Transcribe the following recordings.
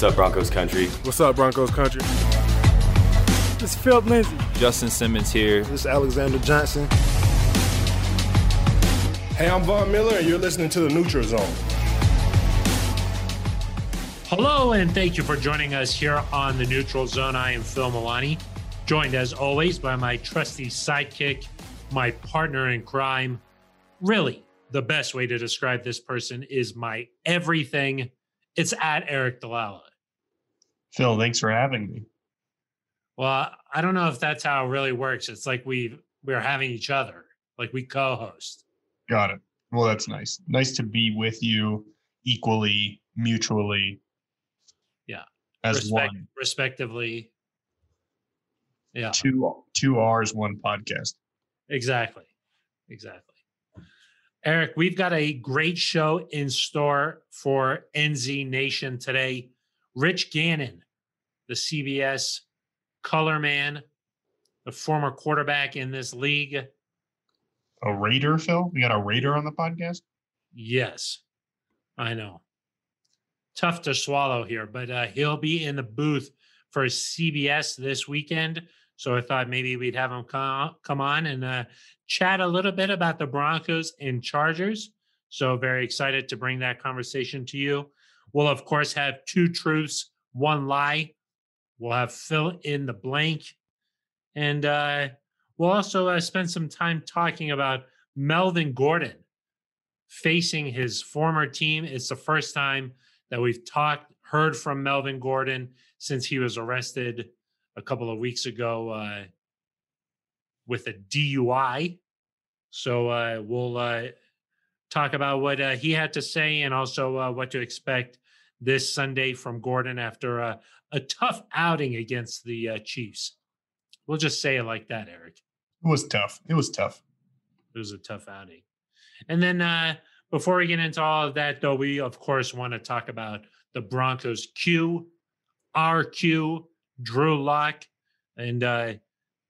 What's up, Broncos country? What's up, Broncos country? This is Philip Lindsay. Justin Simmons here. This is Alexander Johnson. Hey, I'm Von Miller, and you're listening to the Neutral Zone. Hello, and thank you for joining us here on the Neutral Zone. I am Phil Milani, joined as always by my trusty sidekick, my partner in crime. Really, the best way to describe this person is my everything. It's at Aric DiLalla. Phil, thanks for having me. Well, I don't know if that's how it really works. It's like we we're having each other, like we co-host. Got it. Well, that's nice. Nice to be with you equally, mutually. Yeah. As Respect, one. respectively. Yeah. Two two R's, one podcast. Exactly. Exactly. Aric, we've got a great show in store for NZ Nation today. Rich Gannon, the CBS color man, the former quarterback in this league. A Raider, Phil? We got a Raider on the podcast? Yes, I know. Tough to swallow here, but uh, he'll be in the booth for CBS this weekend. So I thought maybe we'd have him come, come on and uh, chat a little bit about the Broncos and Chargers. So very excited to bring that conversation to you. We'll, of course, have two truths, one lie. We'll have fill in the blank. And uh, we'll also uh, spend some time talking about Melvin Gordon facing his former team. It's the first time that we've talked, heard from Melvin Gordon since he was arrested a couple of weeks ago uh, with a DUI. So uh, we'll uh, talk about what uh, he had to say and also uh, what to expect this Sunday from Gordon after uh, a tough outing against the uh, Chiefs. We'll just say it like that, Aric. It was tough. It was tough. It was a tough outing. And then uh, before we get into all of that, though, we of course want to talk about the Broncos Q, RQ, Drew Lock, and uh,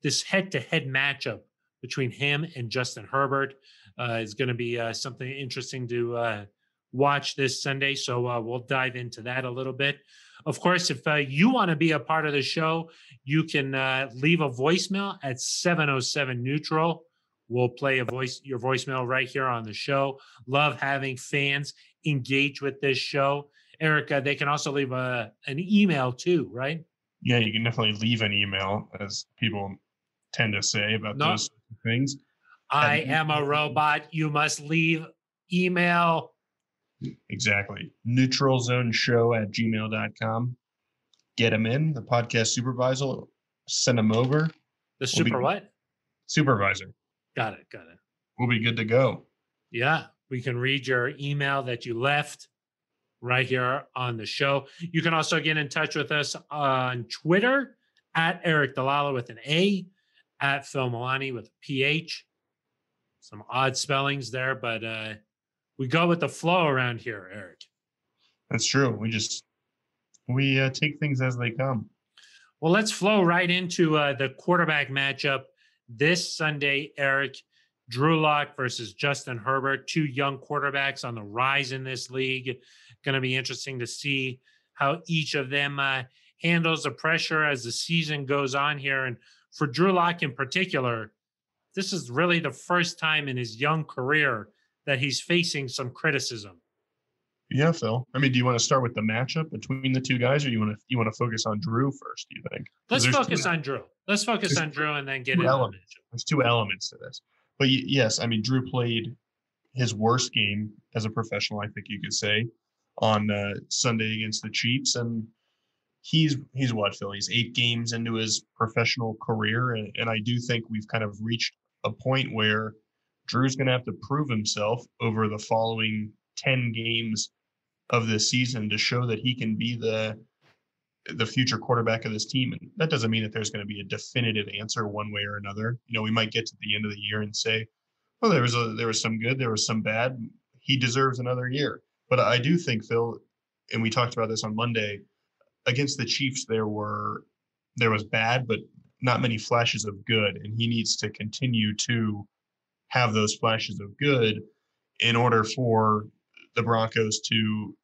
this head-to-head matchup between him and Justin Herbert is going to be uh, something interesting to uh, watch this Sunday. So uh, we'll dive into that a little bit. Of course, if uh, you want to be a part of the show, you can uh, leave a voicemail at 707 neutral. We'll play a voice your voicemail right here on the show. Love having fans engage with this show. Erica, they can also leave a an email too, right? Yeah, you can definitely leave an email, as people tend to say about No. those things. I am a robot. You must leave email. Exactly. Neutralzoneshow at gmail.com. Get them in. The podcast supervisor, send them over. The We'll super what? Supervisor. Got it. Got it. We'll be good to go. Yeah, we can read your email that you left right here on the show. You can also get in touch with us on Twitter at Aric DiLalla with an A, at Phil Milani with a PH. Some odd spellings there, but uh, we go with the flow around here, Aric. That's true. We just we uh, take things as they come. Well, let's flow right into uh, the quarterback matchup this Sunday, Aric. Drew Lock versus Justin Herbert, two young quarterbacks on the rise in this league. Going to be interesting to see how each of them uh, handles the pressure as the season goes on here. And for Drew Lock in particular, this is really the first time in his young career that he's facing some criticism. Yeah, Phil. I mean, do you want to start with the matchup between the two guys, or you want to you want to focus on Drew first? Do you think? Let's focus two, on Drew. Let's focus on Drew and then get into the elements. matchup. There's two elements to this, but yes, I mean, Drew played his worst game as a professional. I think you could say on uh, Sunday against the Chiefs, and he's he's what Phil? He's eight games into his professional career, and, and I do think we've kind of reached a point where Drew's going to have to prove himself over the following ten games of this season to show that he can be the the future quarterback of this team. And that doesn't mean that there's going to be a definitive answer one way or another. You know, we might get to the end of the year and say, well, there was a there was some good, there was some bad. He deserves another year. But I do think Phil, and we talked about this on Monday, against the Chiefs, there were there was bad, but not many flashes of good, and he needs to continue to have those flashes of good in order for the Broncos to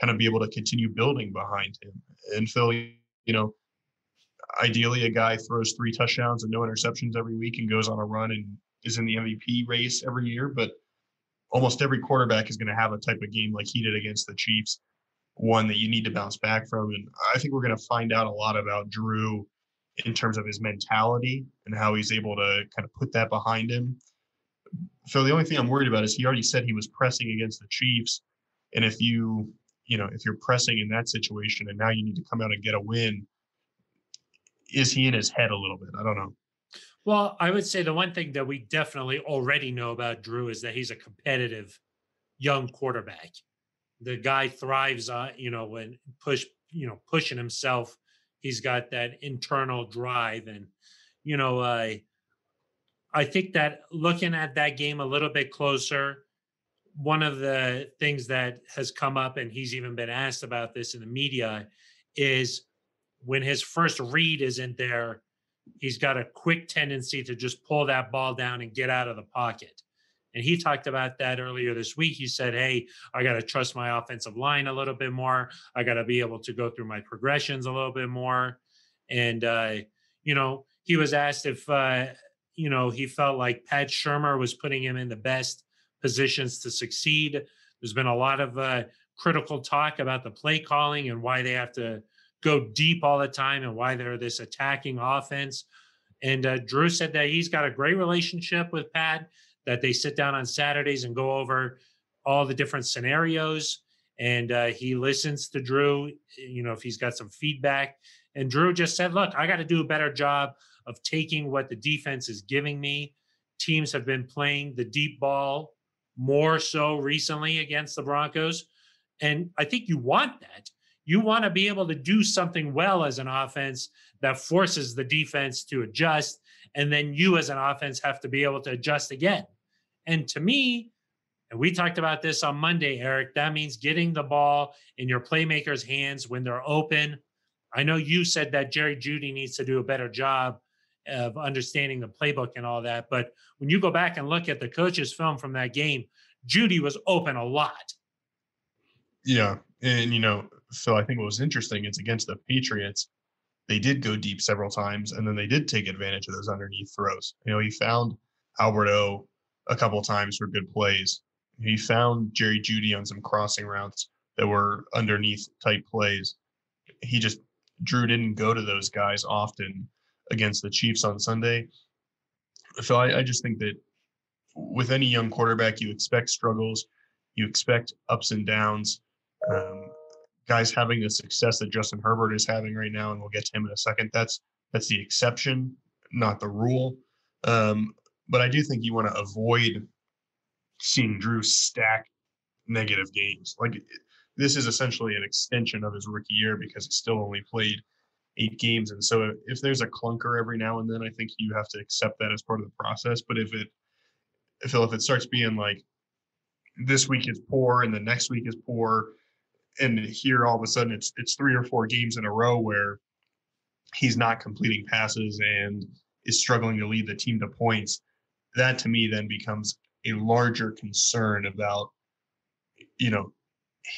kind of be able to continue building behind him. And Phil, you know, ideally a guy throws three touchdowns and no interceptions every week and goes on a run and is in the MVP race every year, but almost every quarterback is going to have a type of game like he did against the Chiefs, one that you need to bounce back from. And I think we're going to find out a lot about Drew in terms of his mentality and how he's able to kind of put that behind him. So the only thing I'm worried about is he already said he was pressing against the Chiefs. And if you, you know, if you're pressing in that situation and now you need to come out and get a win, is he in his head a little bit? I don't know. Well, I would say the one thing that we definitely already know about Drew is that he's a competitive young quarterback. The guy thrives on, you know, when push, you know, pushing himself. He's got that internal drive. And, you know, uh, I think that looking at that game a little bit closer, one of the things that has come up, and he's even been asked about this in the media, is when his first read isn't there, he's got a quick tendency to just pull that ball down and get out of the pocket. And he talked about that earlier this week. He said, Hey, I got to trust my offensive line a little bit more. I got to be able to go through my progressions a little bit more. And, uh, you know, he was asked if, uh, you know, he felt like Pat Shurmur was putting him in the best positions to succeed. There's been a lot of uh, critical talk about the play calling and why they have to go deep all the time and why they're this attacking offense. And uh, Drew said that he's got a great relationship with Pat, that they sit down on Saturdays and go over all the different scenarios. And uh, he listens to Drew, you know, if he's got some feedback. And Drew just said, look, I got to do a better job of taking what the defense is giving me. Teams have been playing the deep ball more so recently against the Broncos. And I think you want that you want to be able to do something well as an offense that forces the defense to adjust. And then you, as an offense, have to be able to adjust again. And to me, and we talked about this on Monday, Aric, that means getting the ball in your playmakers' hands when they're open. I know you said that Jerry Jeudy needs to do a better job of understanding the playbook and all that. But when you go back and look at the coach's film from that game, Jeudy was open a lot. Yeah. And, you know, so I think what was interesting is against the Patriots, they did go deep several times, and then they did take advantage of those underneath throws. You know, he found Albert O a couple times for good plays. He found Jerry Jeudy on some crossing routes that were underneath type plays. He just Drew didn't go to those guys often against the Chiefs on Sunday. So I, I just think that with any young quarterback, you expect struggles, you expect ups and downs. Um, guys having the success that Justin Herbert is having right now, and we'll get to him in a second. That's that's the exception, not the rule. Um, but I do think you want to avoid seeing Drew stack negative games. Like this is essentially an extension of his rookie year because he still only played eight games. And so if there's a clunker every now and then, I think you have to accept that as part of the process. But if it if if it starts being like this week is poor and the next week is poor and here all of a sudden it's it's three or four games in a row where he's not completing passes and is struggling to lead the team to points that to me then becomes a larger concern about you know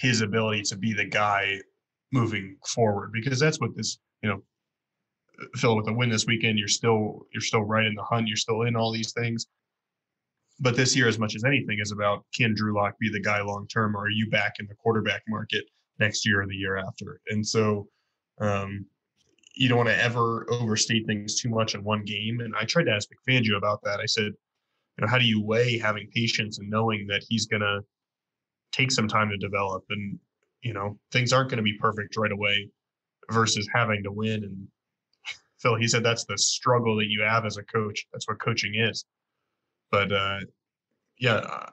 his ability to be the guy moving forward because that's what this you know Phil with a win this weekend you're still you're still right in the hunt you're still in all these things but this year, as much as anything, is about can Drew Lock be the guy long term, or are you back in the quarterback market next year or the year after? And so, um, you don't want to ever overstate things too much in one game. And I tried to ask Vic Fangio about that. I said, you know, how do you weigh having patience and knowing that he's going to take some time to develop, and you know, things aren't going to be perfect right away, versus having to win and Phil, he said that's the struggle that you have as a coach. That's what coaching is. But uh, yeah, uh,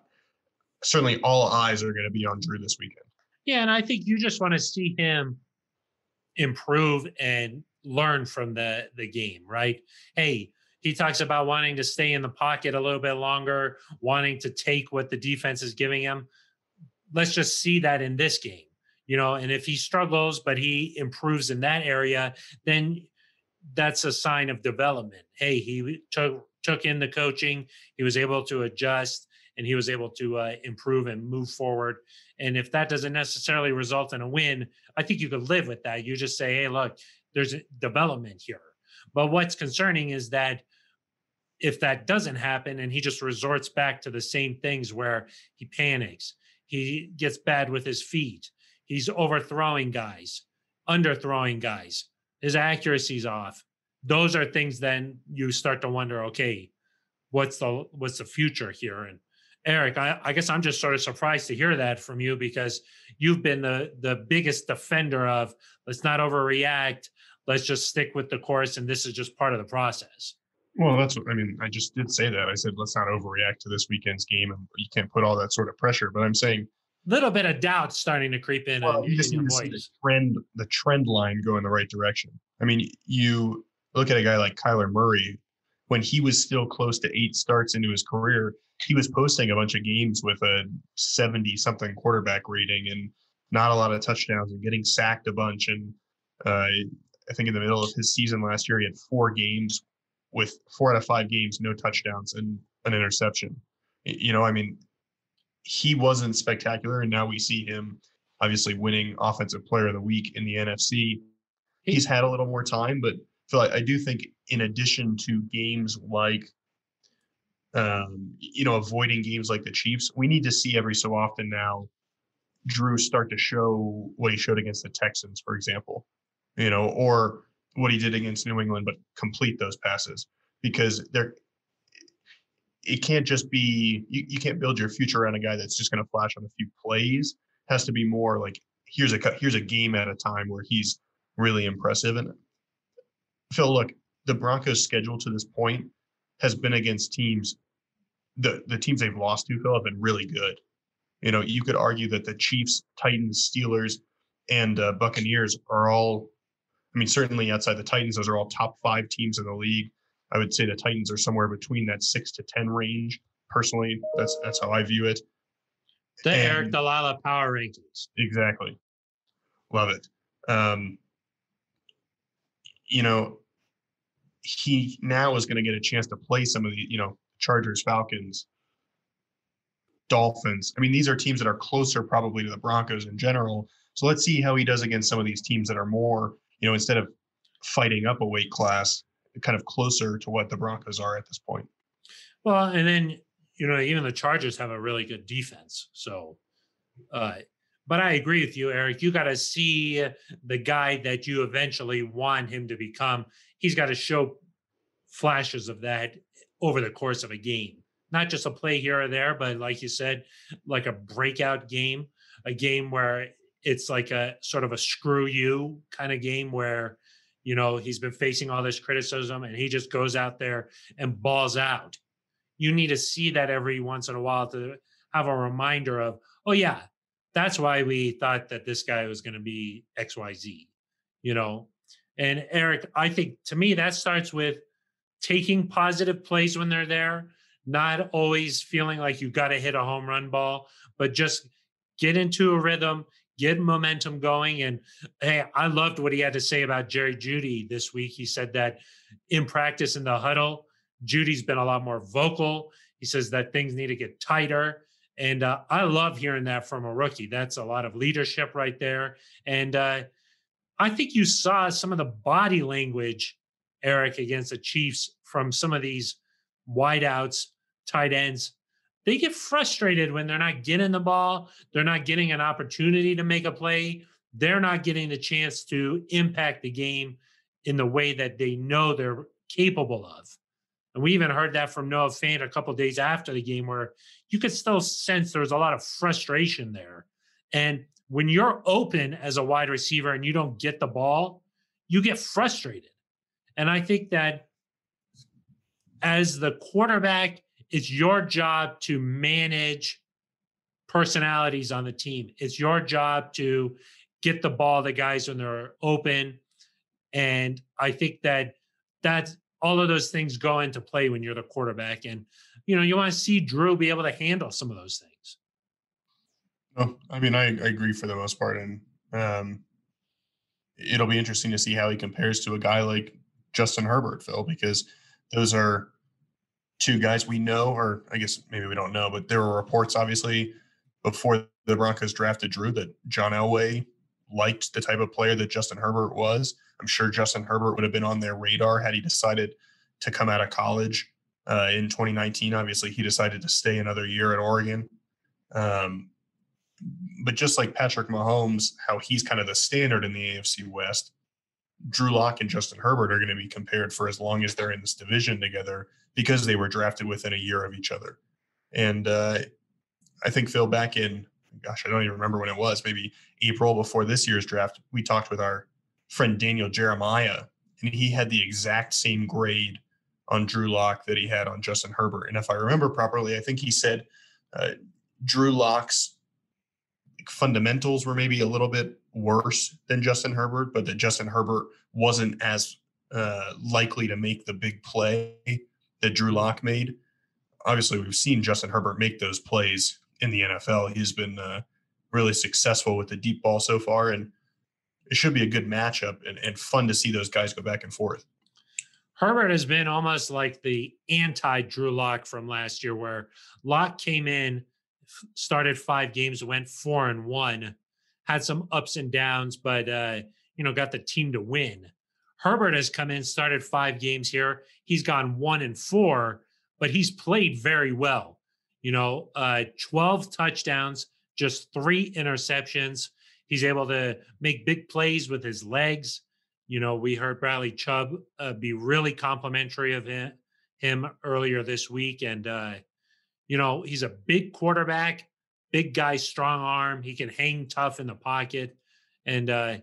certainly all eyes are going to be on Drew this weekend. Yeah, and I think you just want to see him improve and learn from the the game, right? Hey, he talks about wanting to stay in the pocket a little bit longer, wanting to take what the defense is giving him. Let's just see that in this game, you know. And if he struggles, but he improves in that area, then that's a sign of development. Hey, he took took in the coaching. He was able to adjust and he was able to uh, improve and move forward. And if that doesn't necessarily result in a win, I think you could live with that. You just say, hey, look, there's a development here. But what's concerning is that if that doesn't happen and he just resorts back to the same things where he panics, he gets bad with his feet, he's overthrowing guys, underthrowing guys, his accuracy's off. Those are things then you start to wonder, okay, what's the what's the future here? And Aric, I, I guess I'm just sort of surprised to hear that from you because you've been the the biggest defender of let's not overreact, let's just stick with the course, and this is just part of the process. Well, that's what I mean. I just did say that. I said let's not overreact to this weekend's game, and you can't put all that sort of pressure. But I'm saying a little bit of doubt starting to creep in. Well, you just need to see the trend, the trend line go in the right direction. I mean, you look at a guy like Kyler Murray. When he was still close to eight starts into his career, he was posting a bunch of games with a 70 something quarterback rating and not a lot of touchdowns and getting sacked a bunch. And uh, I think in the middle of his season last year, he had four games with four out of five games, no touchdowns and an interception. You know, I mean, he wasn't spectacular, and now we see him obviously winning Offensive Player of the Week in the NFC. He's had a little more time, but Phil, I, I do think in addition to games like, um, you know, avoiding games like the Chiefs, we need to see every so often now Drew start to show what he showed against the Texans, for example, you know, or what he did against New England, but complete those passes because they're it can't just be you, you can't build your future around a guy that's just going to flash on a few plays. It has to be more like here's a here's a game at a time where he's really impressive. And Phil, look, the Broncos' schedule to this point has been against teams the the teams they've lost to, Phil, have been really good. You know, you could argue that the Chiefs, Titans, Steelers, and uh, Buccaneers are all. I mean, certainly outside the Titans, those are all top five teams in the league. I would say the Titans are somewhere between that six to ten range. Personally, that's that's how I view it. The and Aric DiLalla power rankings. Exactly. Love it. Um, you know, he now is going to get a chance to play some of the, you know, Chargers, Falcons, Dolphins. I mean, these are teams that are closer probably to the Broncos in general. So let's see how he does against some of these teams that are more, you know, instead of fighting up a weight class, kind of closer to what the Broncos are at this point. Well, and then you know even the Chargers have a really good defense. So, uh, but I agree with you, Aric. You got to see the guy that you eventually want him to become. He's got to show flashes of that over the course of a game, not just a play here or there, but like you said, like a breakout game, a game where it's like a sort of a screw you kind of game where you know, he's been facing all this criticism and he just goes out there and balls out. You need to see that every once in a while to have a reminder of, oh, yeah, that's why we thought that this guy was going to be XYZ, you know? And Aric, I think to me, that starts with taking positive plays when they're there, not always feeling like you've got to hit a home run ball, but just get into a rhythm, get momentum going. And hey, I loved what he had to say about Jerry Jeudy this week. He said that in practice in the huddle, Jeudy's been a lot more vocal. He says that things need to get tighter. And uh, I love hearing that from a rookie. That's a lot of leadership right there. And uh, I think you saw some of the body language, Aric, against the Chiefs from some of these wideouts, tight ends they get frustrated when they're not getting the ball, they're not getting an opportunity to make a play, they're not getting the chance to impact the game in the way that they know they're capable of. And we even heard that from Noah Fant a couple days after the game, where you could still sense there was a lot of frustration there. And when you're open as a wide receiver and you don't get the ball, you get frustrated. And I think that as the quarterback it's your job to manage personalities on the team. It's your job to get the ball the guys when they're open. And I think that that's all of those things go into play when you're the quarterback. And, you know, you want to see Drew be able to handle some of those things. Oh, I mean, I, I agree for the most part. And um, it'll be interesting to see how he compares to a guy like Justin Herbert, Phil, because those are two guys we know, or I guess maybe we don't know, but there were reports obviously before the Broncos drafted Drew that John Elway liked the type of player that Justin Herbert was. I'm sure Justin Herbert would have been on their radar had he decided to come out of college uh, in 2019. Obviously, he decided to stay another year at Oregon. Um, but just like Patrick Mahomes, how he's kind of the standard in the AFC West, Drew Lock and Justin Herbert are going to be compared for as long as they're in this division together because they were drafted within a year of each other. And uh, I think Phil, back in gosh, I don't even remember when it was, maybe April before this year's draft, we talked with our friend Daniel Jeremiah, and he had the exact same grade on Drew Lock that he had on Justin Herbert. And if I remember properly, I think he said uh, Drew Lock's fundamentals were maybe a little bit worse than Justin Herbert, but that Justin Herbert wasn't as uh, likely to make the big play that Drew Lock made. Obviously, we've seen Justin Herbert make those plays in the NFL. He's been uh, really successful with the deep ball so far, and it should be a good matchup and, and fun to see those guys go back and forth. Herbert has been almost like the anti Drew Lock from last year, where Lock came in, started five games, went four and one, had some ups and downs, but uh, you know got the team to win. Herbert has come in, started five games here. He's gone one and four, but he's played very well. You know, uh, 12 touchdowns, just three interceptions. He's able to make big plays with his legs. You know, we heard Bradley Chubb uh, be really complimentary of him, him earlier this week. And, uh, you know, he's a big quarterback, big guy, strong arm. He can hang tough in the pocket. And, uh,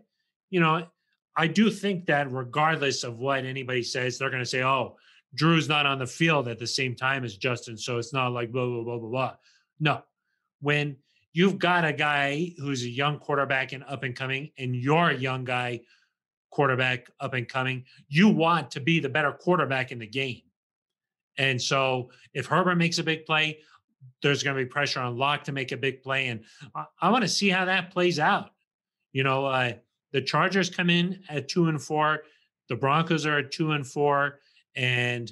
you know, I do think that regardless of what anybody says, they're going to say, oh, Drew's not on the field at the same time as Justin. So it's not like blah, blah, blah, blah, blah. No. When you've got a guy who's a young quarterback and up and coming, and you're a young guy quarterback up and coming, you want to be the better quarterback in the game. And so if Herbert makes a big play, there's going to be pressure on Lock to make a big play. And I, I want to see how that plays out. You know, uh, the Chargers come in at two and four. The Broncos are at two and four. And,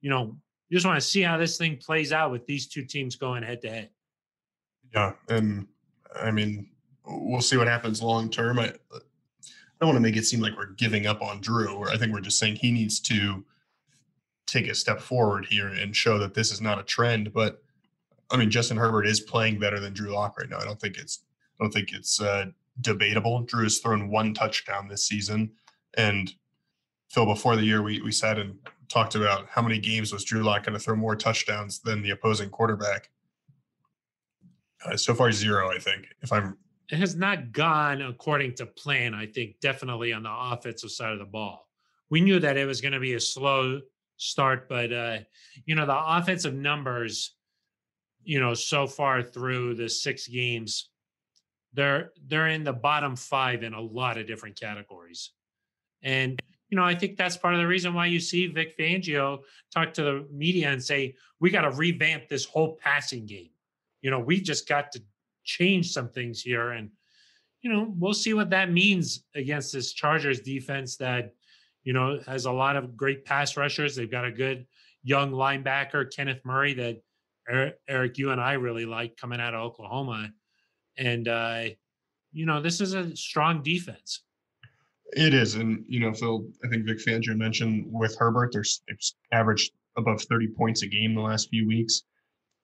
you know, you just want to see how this thing plays out with these two teams going head to head. Yeah. And I mean, we'll see what happens long term. I, I don't want to make it seem like we're giving up on Drew, or I think we're just saying he needs to take a step forward here and show that this is not a trend. But I mean, Justin Herbert is playing better than Drew Lock right now. I don't think it's I don't think it's uh, debatable. Drew has thrown one touchdown this season, and Phil, before the year, we we sat and talked about how many games was Drew Lock going to throw more touchdowns than the opposing quarterback. Uh, so far, zero. I think if I'm it has not gone according to plan, I think, definitely on the offensive side of the ball. We knew that it was going to be a slow start, but, uh, you know, the offensive numbers, you know, so far through the six games, they're they're in the bottom five in a lot of different categories. And, you know, I think that's part of the reason why you see Vic Fangio talk to the media and say, we got to revamp this whole passing game. You know, we just got to change some things here. And, you know, we'll see what that means against this Chargers defense that, you know, has a lot of great pass rushers. They've got a good young linebacker, Kenneth Murray, that Aric, you and I really like coming out of Oklahoma. And, uh, you know, this is a strong defense. It is. And, you know, Phil, I think Vic Fangio mentioned with Herbert, there's it's averaged above 30 points a game the last few weeks.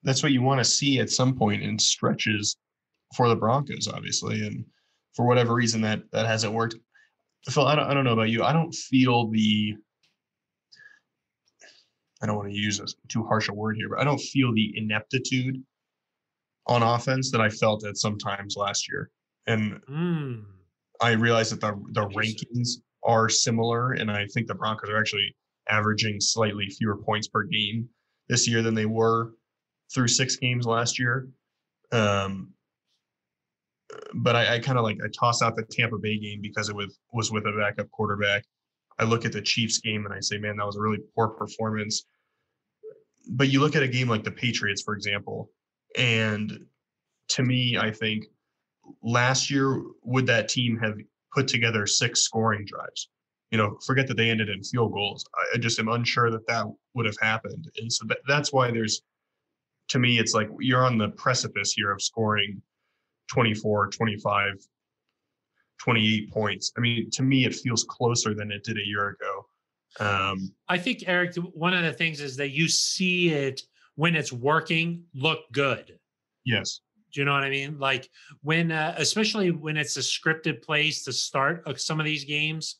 That's what you want to see at some point in stretches for the Broncos, obviously, and for whatever reason that that hasn't worked. Phil, I don't, I don't know about you. I don't feel the. I don't want to use a too harsh a word here, but I don't feel the ineptitude on offense that I felt at some times last year, and mm. I realize that the the rankings are similar, and I think the Broncos are actually averaging slightly fewer points per game this year than they were through six games last year. Um, but I, I kind of like I toss out the Tampa Bay game because it was was with a backup quarterback. I look at the Chiefs game and I say, man, that was a really poor performance. But you look at a game like the Patriots, for example, and to me, I think last year would that team have put together six scoring drives? You know, forget that they ended in field goals. I, just am unsure that that would have happened, and so that, that's why there's, to me, it's like you're on the precipice here of scoring 24, 25, 28 points. I mean, to me, it feels closer than it did a year ago. Um, I think Aric, one of the things is that you see it when it's working look good. yes. Do you know what I mean? Like when, uh, especially when it's a scripted place to start uh, some of these games,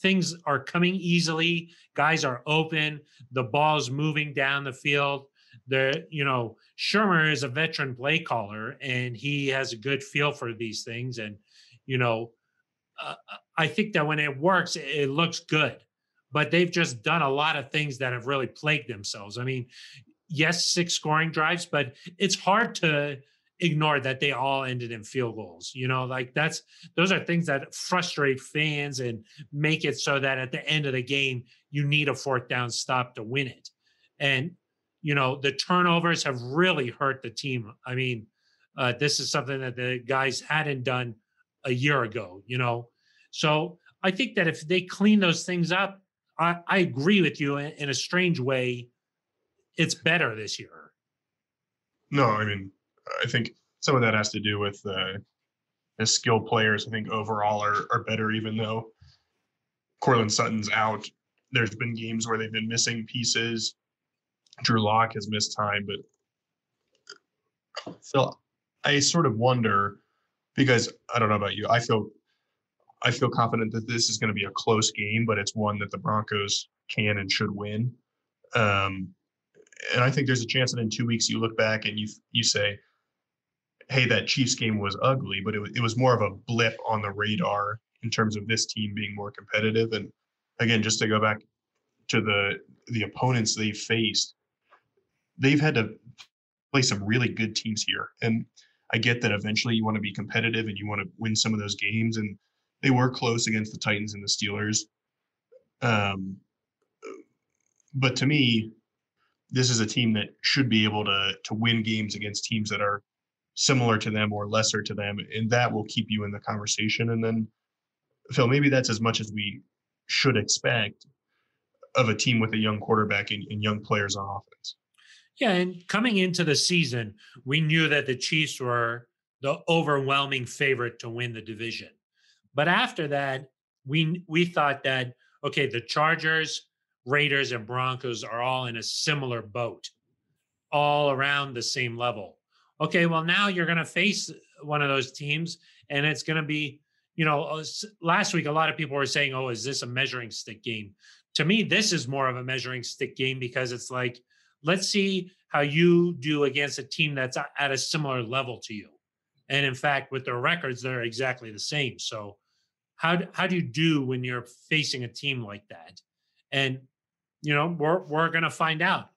things are coming easily. Guys are open. The ball's moving down the field. The you know Shurmur is a veteran play caller, and he has a good feel for these things. And you know, uh, I think that when it works, it, it looks good. But they've just done a lot of things that have really plagued themselves. I mean, yes, six scoring drives, but it's hard to ignore that they all ended in field goals. You know, like that's those are things that frustrate fans and make it so that at the end of the game you need a fourth down stop to win it. And you know, the turnovers have really hurt the team. I mean, uh, this is something that the guys hadn't done a year ago. You know, so I think that if they clean those things up, I, I agree with you in, in a strange way. It's better this year. No, I mean, I think some of that has to do with uh, the skill players. I think overall are are better, even though Courtland Sutton's out. There's been games where they've been missing pieces. Drew Lock has missed time, but Phil, I sort of wonder because I don't know about you. I feel I feel confident that this is going to be a close game, but it's one that the Broncos can and should win. Um, and I think there's a chance that in two weeks you look back and you you say, "Hey, that Chiefs game was ugly, but it was, it was more of a blip on the radar in terms of this team being more competitive." And again, just to go back to the the opponents they faced, they've had to play some really good teams here, and I get that eventually you want to be competitive and you want to win some of those games, and they were close against the Titans and the Steelers. Um, but to me, this is a team that should be able to to win games against teams that are similar to them or lesser to them, and that will keep you in the conversation. And then, Phil, maybe that's as much as we should expect of a team with a young quarterback and, and young players on offense. Yeah, and coming into the season, we knew that the Chiefs were the overwhelming favorite to win the division. But after that, we we thought that okay, the Chargers, Raiders, and Broncos are all in a similar boat, all around the same level. Okay, well now you're going to face one of those teams, and it's going to be, you know, uh, last week a lot of people were saying, "Oh, is this a measuring stick game?" To me, this is more of a measuring stick game because it's like, let's see how you do against a team that's at a similar level to you. And in fact, with their records, they're exactly the same. So, how how do you do when you're facing a team like that? And you know, we're we're gonna find out.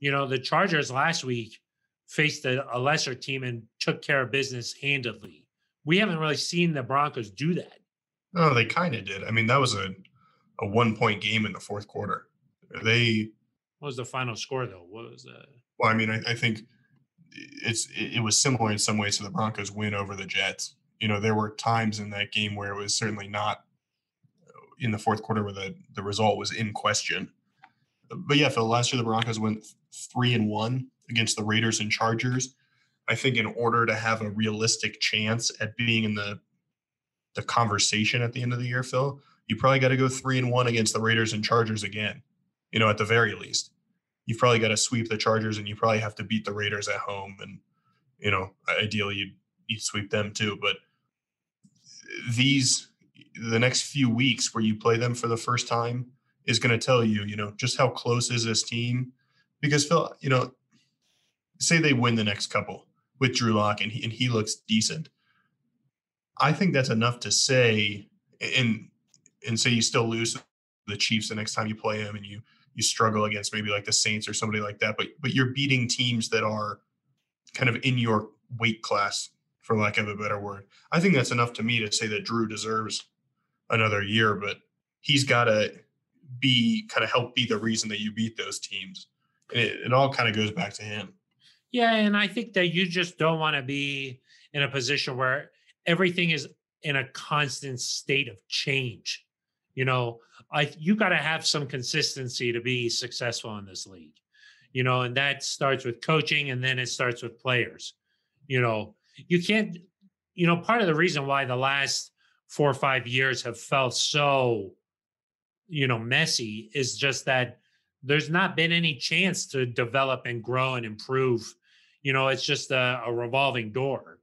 You know, the Chargers last week faced a, a lesser team and took care of business handedly. We haven't really seen the Broncos do that. No, they kind of did. I mean, that was a a one point game in the fourth quarter. They What was the final score though? What was that? well, I mean, I, I think it's it, it was similar in some ways to the Broncos win over the Jets. You know, there were times in that game where it was certainly not uh, in the fourth quarter where the the result was in question. But yeah, Phil, last year the Broncos went three and one against the Raiders and Chargers. I think in order to have a realistic chance at being in the the conversation at the end of the year, Phil, you probably got to go three and one against the Raiders and Chargers again. You know, at the very least, you've probably got to sweep the Chargers, and you probably have to beat the Raiders at home, and you know, ideally you you sweep them too. But these the next few weeks where you play them for the first time is going to tell you, you know, just how close is this team. Because Phil, you know, say they win the next couple with Drew Lock and he, and he looks decent. I think that's enough to say, and and say you still lose the Chiefs the next time you play them, and you you struggle against maybe like the Saints or somebody like that. But but you're beating teams that are kind of in your weight class, for lack of a better word. I think that's enough to me to say that Drew deserves another year, but he's got to be kind of help be the reason that you beat those teams. And it, it all kind of goes back to him. Yeah, and I think that you just don't want to be in a position where everything is in a constant state of change. You know, I you got to have some consistency to be successful in this league. You know, and that starts with coaching and then it starts with players. You know, you can't you know, part of the reason why the last 4 or 5 years have felt so you know, messy is just that there's not been any chance to develop and grow and improve. You know, it's just a, a revolving door.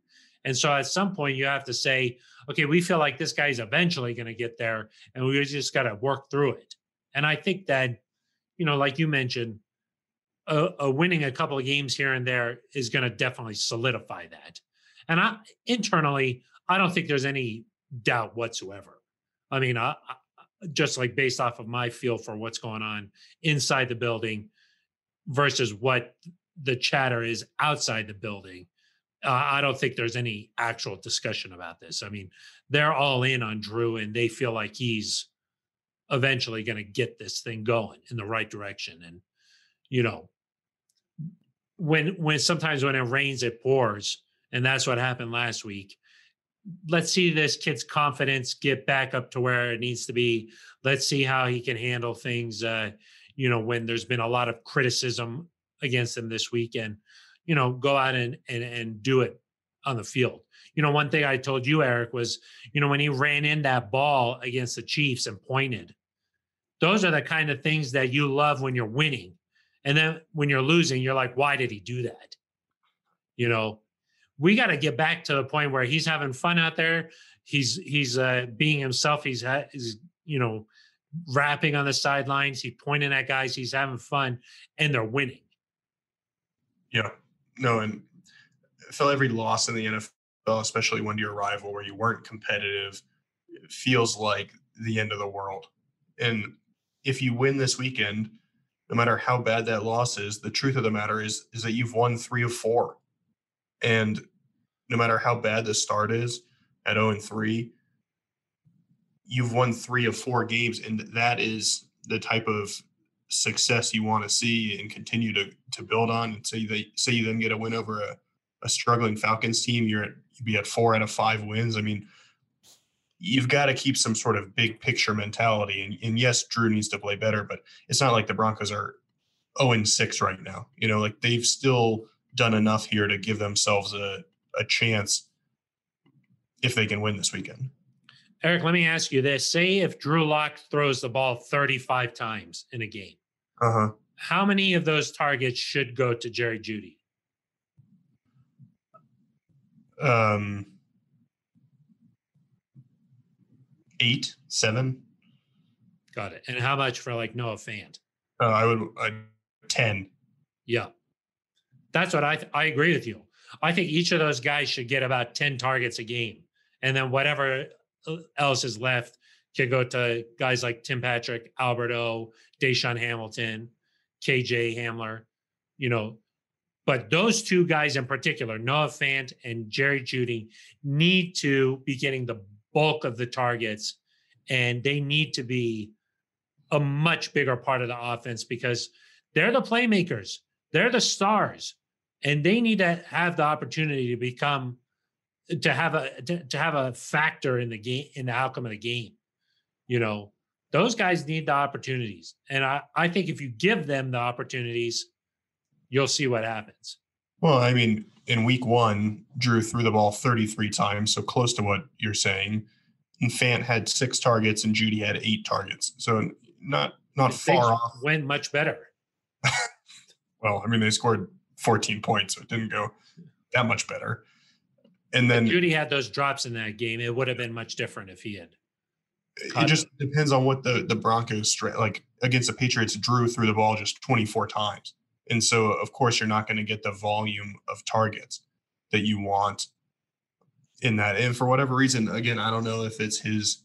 And so at some point you have to say, okay, we feel like this guy's eventually going to get there and we just got to work through it. And I think that, you know, like you mentioned, a, winning a couple of games here and there is going to definitely solidify that. And I internally, I don't think there's any doubt whatsoever. I mean, I, just like based off of my feel for what's going on inside the building versus what the chatter is outside the building uh, I don't think there's any actual discussion about this. I mean, they're all in on Drew and they feel like he's eventually going to get this thing going in the right direction. And, you know, when, when sometimes when it rains, it pours. And that's what happened last week. Let's see this kid's confidence get back up to where it needs to be. Let's see how he can handle things, uh, you know, when there's been a lot of criticism against him this weekend you know, go out and, and, and do it on the field. You know, one thing I told you, Aric, was, you know, when he ran in that ball against the Chiefs and pointed, those are the kind of things that you love when you're winning. And then when you're losing, you're like, why did he do that? You know, we got to get back to the point where he's having fun out there. He's he's uh, being himself. He's he's you know rapping on the sidelines. He's pointing at guys. He's having fun, and they're winning. Yeah, no, and feel every loss in the NFL, especially when you're a rival where you weren't competitive, feels like the end of the world. And if you win this weekend, no matter how bad that loss is, the truth of the matter is is that you've won three of four. And no matter how bad the start is at 0 and 3, you've won three of four games. And that is the type of success you want to see and continue to to build on. And say that say you then get a win over a, a struggling Falcons team, you're at you'd be at four out of five wins. I mean, you've got to keep some sort of big picture mentality. And, and yes, Drew needs to play better, but it's not like the Broncos are 0 and 6 right now. You know, like they've still done enough here to give themselves a, a chance if they can win this weekend. Aric, let me ask you this. Say if Drew Lock throws the ball 35 times in a game. Uh-huh. How many of those targets should go to Jerry Jeudy? Um eight, seven. Got it. And how much for like Noah Fant? Uh, I would uh, ten. Yeah, that's what I th- I agree with you. I think each of those guys should get about ten targets a game, and then whatever uh, else is left can go to guys like Tim Patrick, Albert O, DaeSean Hamilton, KJ Hamler, you know. But those two guys in particular, Noah Fant and Jerry Jeudy, need to be getting the bulk of the targets, and they need to be a much bigger part of the offense because they're the playmakers, they're the stars, and they need to have the opportunity to become to have a to, to have a factor in the game in the outcome of the game. You know, those guys need the opportunities. And I, I think if you give them the opportunities, you'll see what happens. Well, I mean, in week one, Drew threw the ball 33 times, so close to what you're saying. And Fant had six targets and Jeudy had eight targets. So not not far off. Went much better. well, I mean, they scored 14 points, so it didn't go that much better. And then if Jeudy had those drops in that game. It would have been much different if he had. It just depends on what the the Broncos like against the Patriots. Drew threw the ball just 24 times, and so of course you're not going to get the volume of targets that you want in that. And for whatever reason, again, I don't know if it's his,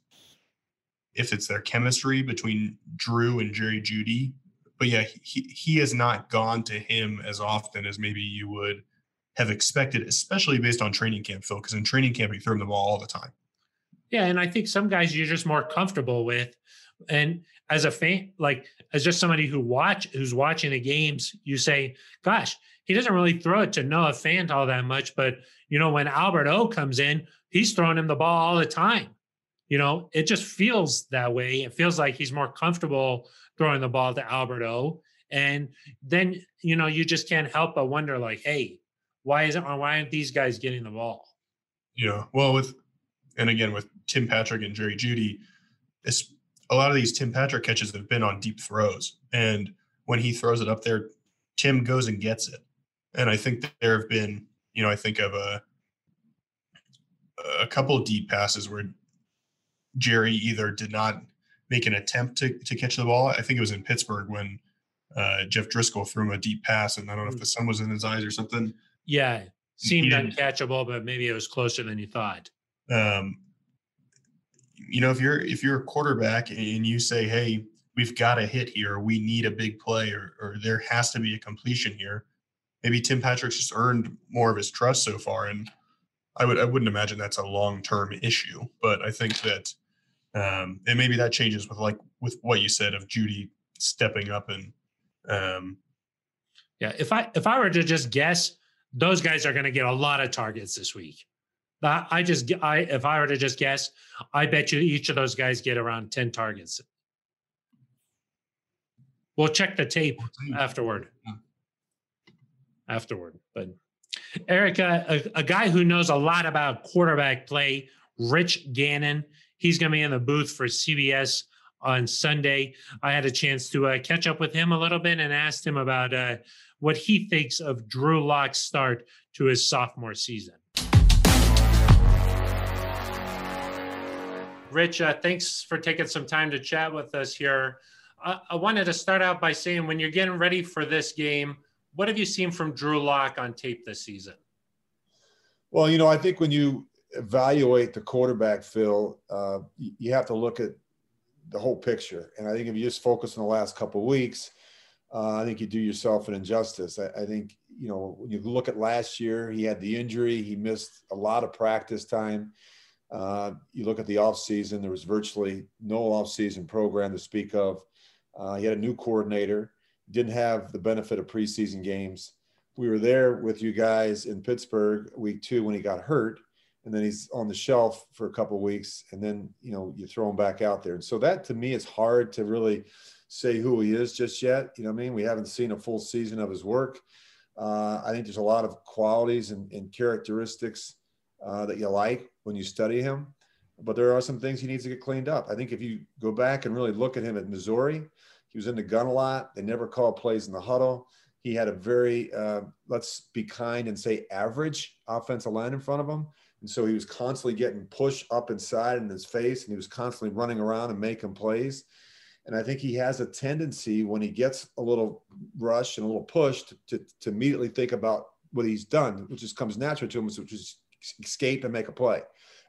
if it's their chemistry between Drew and Jerry Jeudy, but yeah, he he has not gone to him as often as maybe you would have expected, especially based on training camp, Phil, because in training camp, you throw him the ball all the time. Yeah. And I think some guys you're just more comfortable with. And as a fan, like as just somebody who watch who's watching the games, you say, gosh, he doesn't really throw it to Noah Fant all that much. But you know, when Albert O comes in, he's throwing him the ball all the time. You know, it just feels that way. It feels like he's more comfortable throwing the ball to Albert O. And then, you know, you just can't help but wonder, like, hey, why isn't why aren't these guys getting the ball? Yeah. Well, with and again with Tim Patrick and Jerry Jeudy, it's a lot of these Tim Patrick catches have been on deep throws. And when he throws it up there, Tim goes and gets it. And I think that there have been, you know, I think of a a couple of deep passes where Jerry either did not make an attempt to, to catch the ball. I think it was in Pittsburgh when uh, Jeff Driskel threw him a deep pass, and I don't know if mm. the sun was in his eyes or something. Yeah, seemed uncatchable, but maybe it was closer than you thought. Um, you know, if you're if you're a quarterback and you say, "Hey, we've got a hit here. We need a big play, or, or there has to be a completion here." Maybe Tim Patrick's just earned more of his trust so far, and I would I wouldn't imagine that's a long term issue. But I think that um, and maybe that changes with like with what you said of Jeudy stepping up and um, yeah. If I if I were to just guess, those guys are going to get a lot of targets this week. I just I if I were to just guess, I bet you each of those guys get around ten targets. We'll check the tape afterward. Afterward, but Erica, a, a guy who knows a lot about quarterback play, Rich Gannon. He's going to be in the booth for CBS on Sunday. I had a chance to uh, catch up with him a little bit and asked him about uh, what he thinks of Drew Lock's start to his sophomore season. Rich, uh, thanks for taking some time to chat with us here. I wanted to start out by saying when you're getting ready for this game, what have you seen from Drew Lock on tape this season? Well, you know, I think when you evaluate the quarterback, Phil, uh, you have to look at the whole picture. And I think if you just focus on the last couple weeks, uh, I think you do yourself an injustice. I, I, think, you know, when you look at last year, he had the injury, he missed a lot of practice time. Uh, you look at the offseason, there was virtually no offseason program to speak of. Uh, he had a new coordinator, didn't have the benefit of preseason games. We were there with you guys in Pittsburgh week two when he got hurt and then he's on the shelf for a couple weeks and then you know you throw him back out there. And so that to me is hard to really say who he is just yet. You know i mean? We haven't seen a full season of his work. Uh, i think there's a lot of qualities and, and characteristics uh, that you like when you study him but there are some things he needs to get cleaned up. I think if you go back and really look at him at missouri he was in the gun a lot. They never called plays in the huddle. He had a very uh, let's be kind and say average offensive line in front of him and so he was constantly getting pushed up inside in his face, and he was constantly running around and making plays. And I think he has a tendency when he gets a little rush and a little push to, to, to immediately think about what he's done, which just comes natural to him, which is escape and make a play,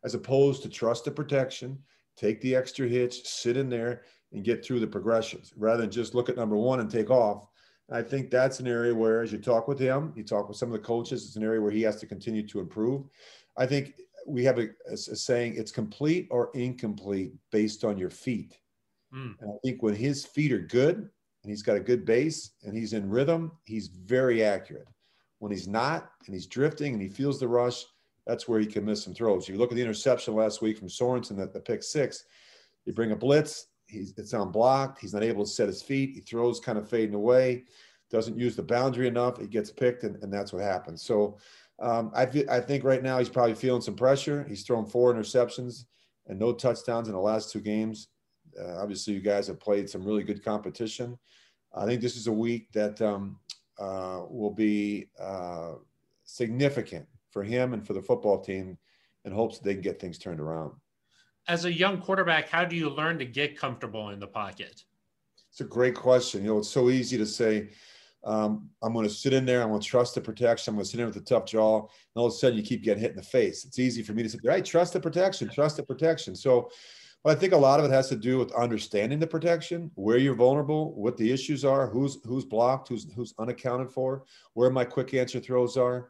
as opposed to trust the protection, take the extra hitch, sit in there, and get through the progressions rather than just look at number one and take off. I think that's an area where, as you talk with him, you talk with some of the coaches, it's an area where he has to continue to improve. I think we have a, a, saying it's complete or incomplete based on your feet. Mm. And I think when his feet are good and he's got a good base and he's in rhythm, he's very accurate. When he's not and he's drifting and he feels the rush, that's where he can miss some throws. You look at the interception last week from Sorensen, that the pick six, you bring a blitz, he's it's unblocked, he's not able to set his feet, he throws kind of fading away, doesn't use the boundary enough, he gets picked, and, and that's what happens. So um, I, I think right now he's probably feeling some pressure. He's thrown four interceptions and no touchdowns in the last two games. Uh, obviously, you guys have played some really good competition. I think this is a week that um, uh, will be uh, significant for him and for the football team in hopes that they can get things turned around. As a young quarterback, how do you learn to get comfortable in the pocket? It's a great question. You know, it's so easy to say, um, I'm going to sit in there. I'm going to trust the protection. I'm going to sit in with a tough jaw. And all of a sudden, you keep getting hit in the face. It's easy for me to sit there. I trust the protection. Trust the protection. So, but I think a lot of it has to do with understanding the protection, where you're vulnerable, what the issues are, who's who's blocked, who's who's unaccounted for, where my quick answer throws are.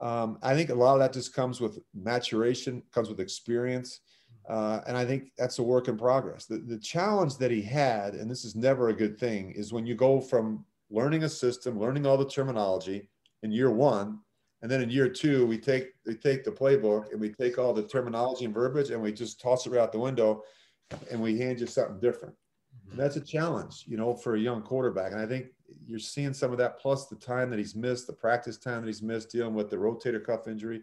Um, I think a lot of that just comes with maturation, comes with experience. Uh, and I think that's a work in progress. The, the challenge that he had, and this is never a good thing, is when you go from learning a system, learning all the terminology in year one, And then in year two, we take we take the playbook and we take all the terminology and verbiage and we just toss it right out the window, and we hand you something different. Mm-hmm. And that's a challenge, you know, for a young quarterback. And I think you're seeing some of that, plus the time that he's missed, the practice time that he's missed, dealing with the rotator cuff injury.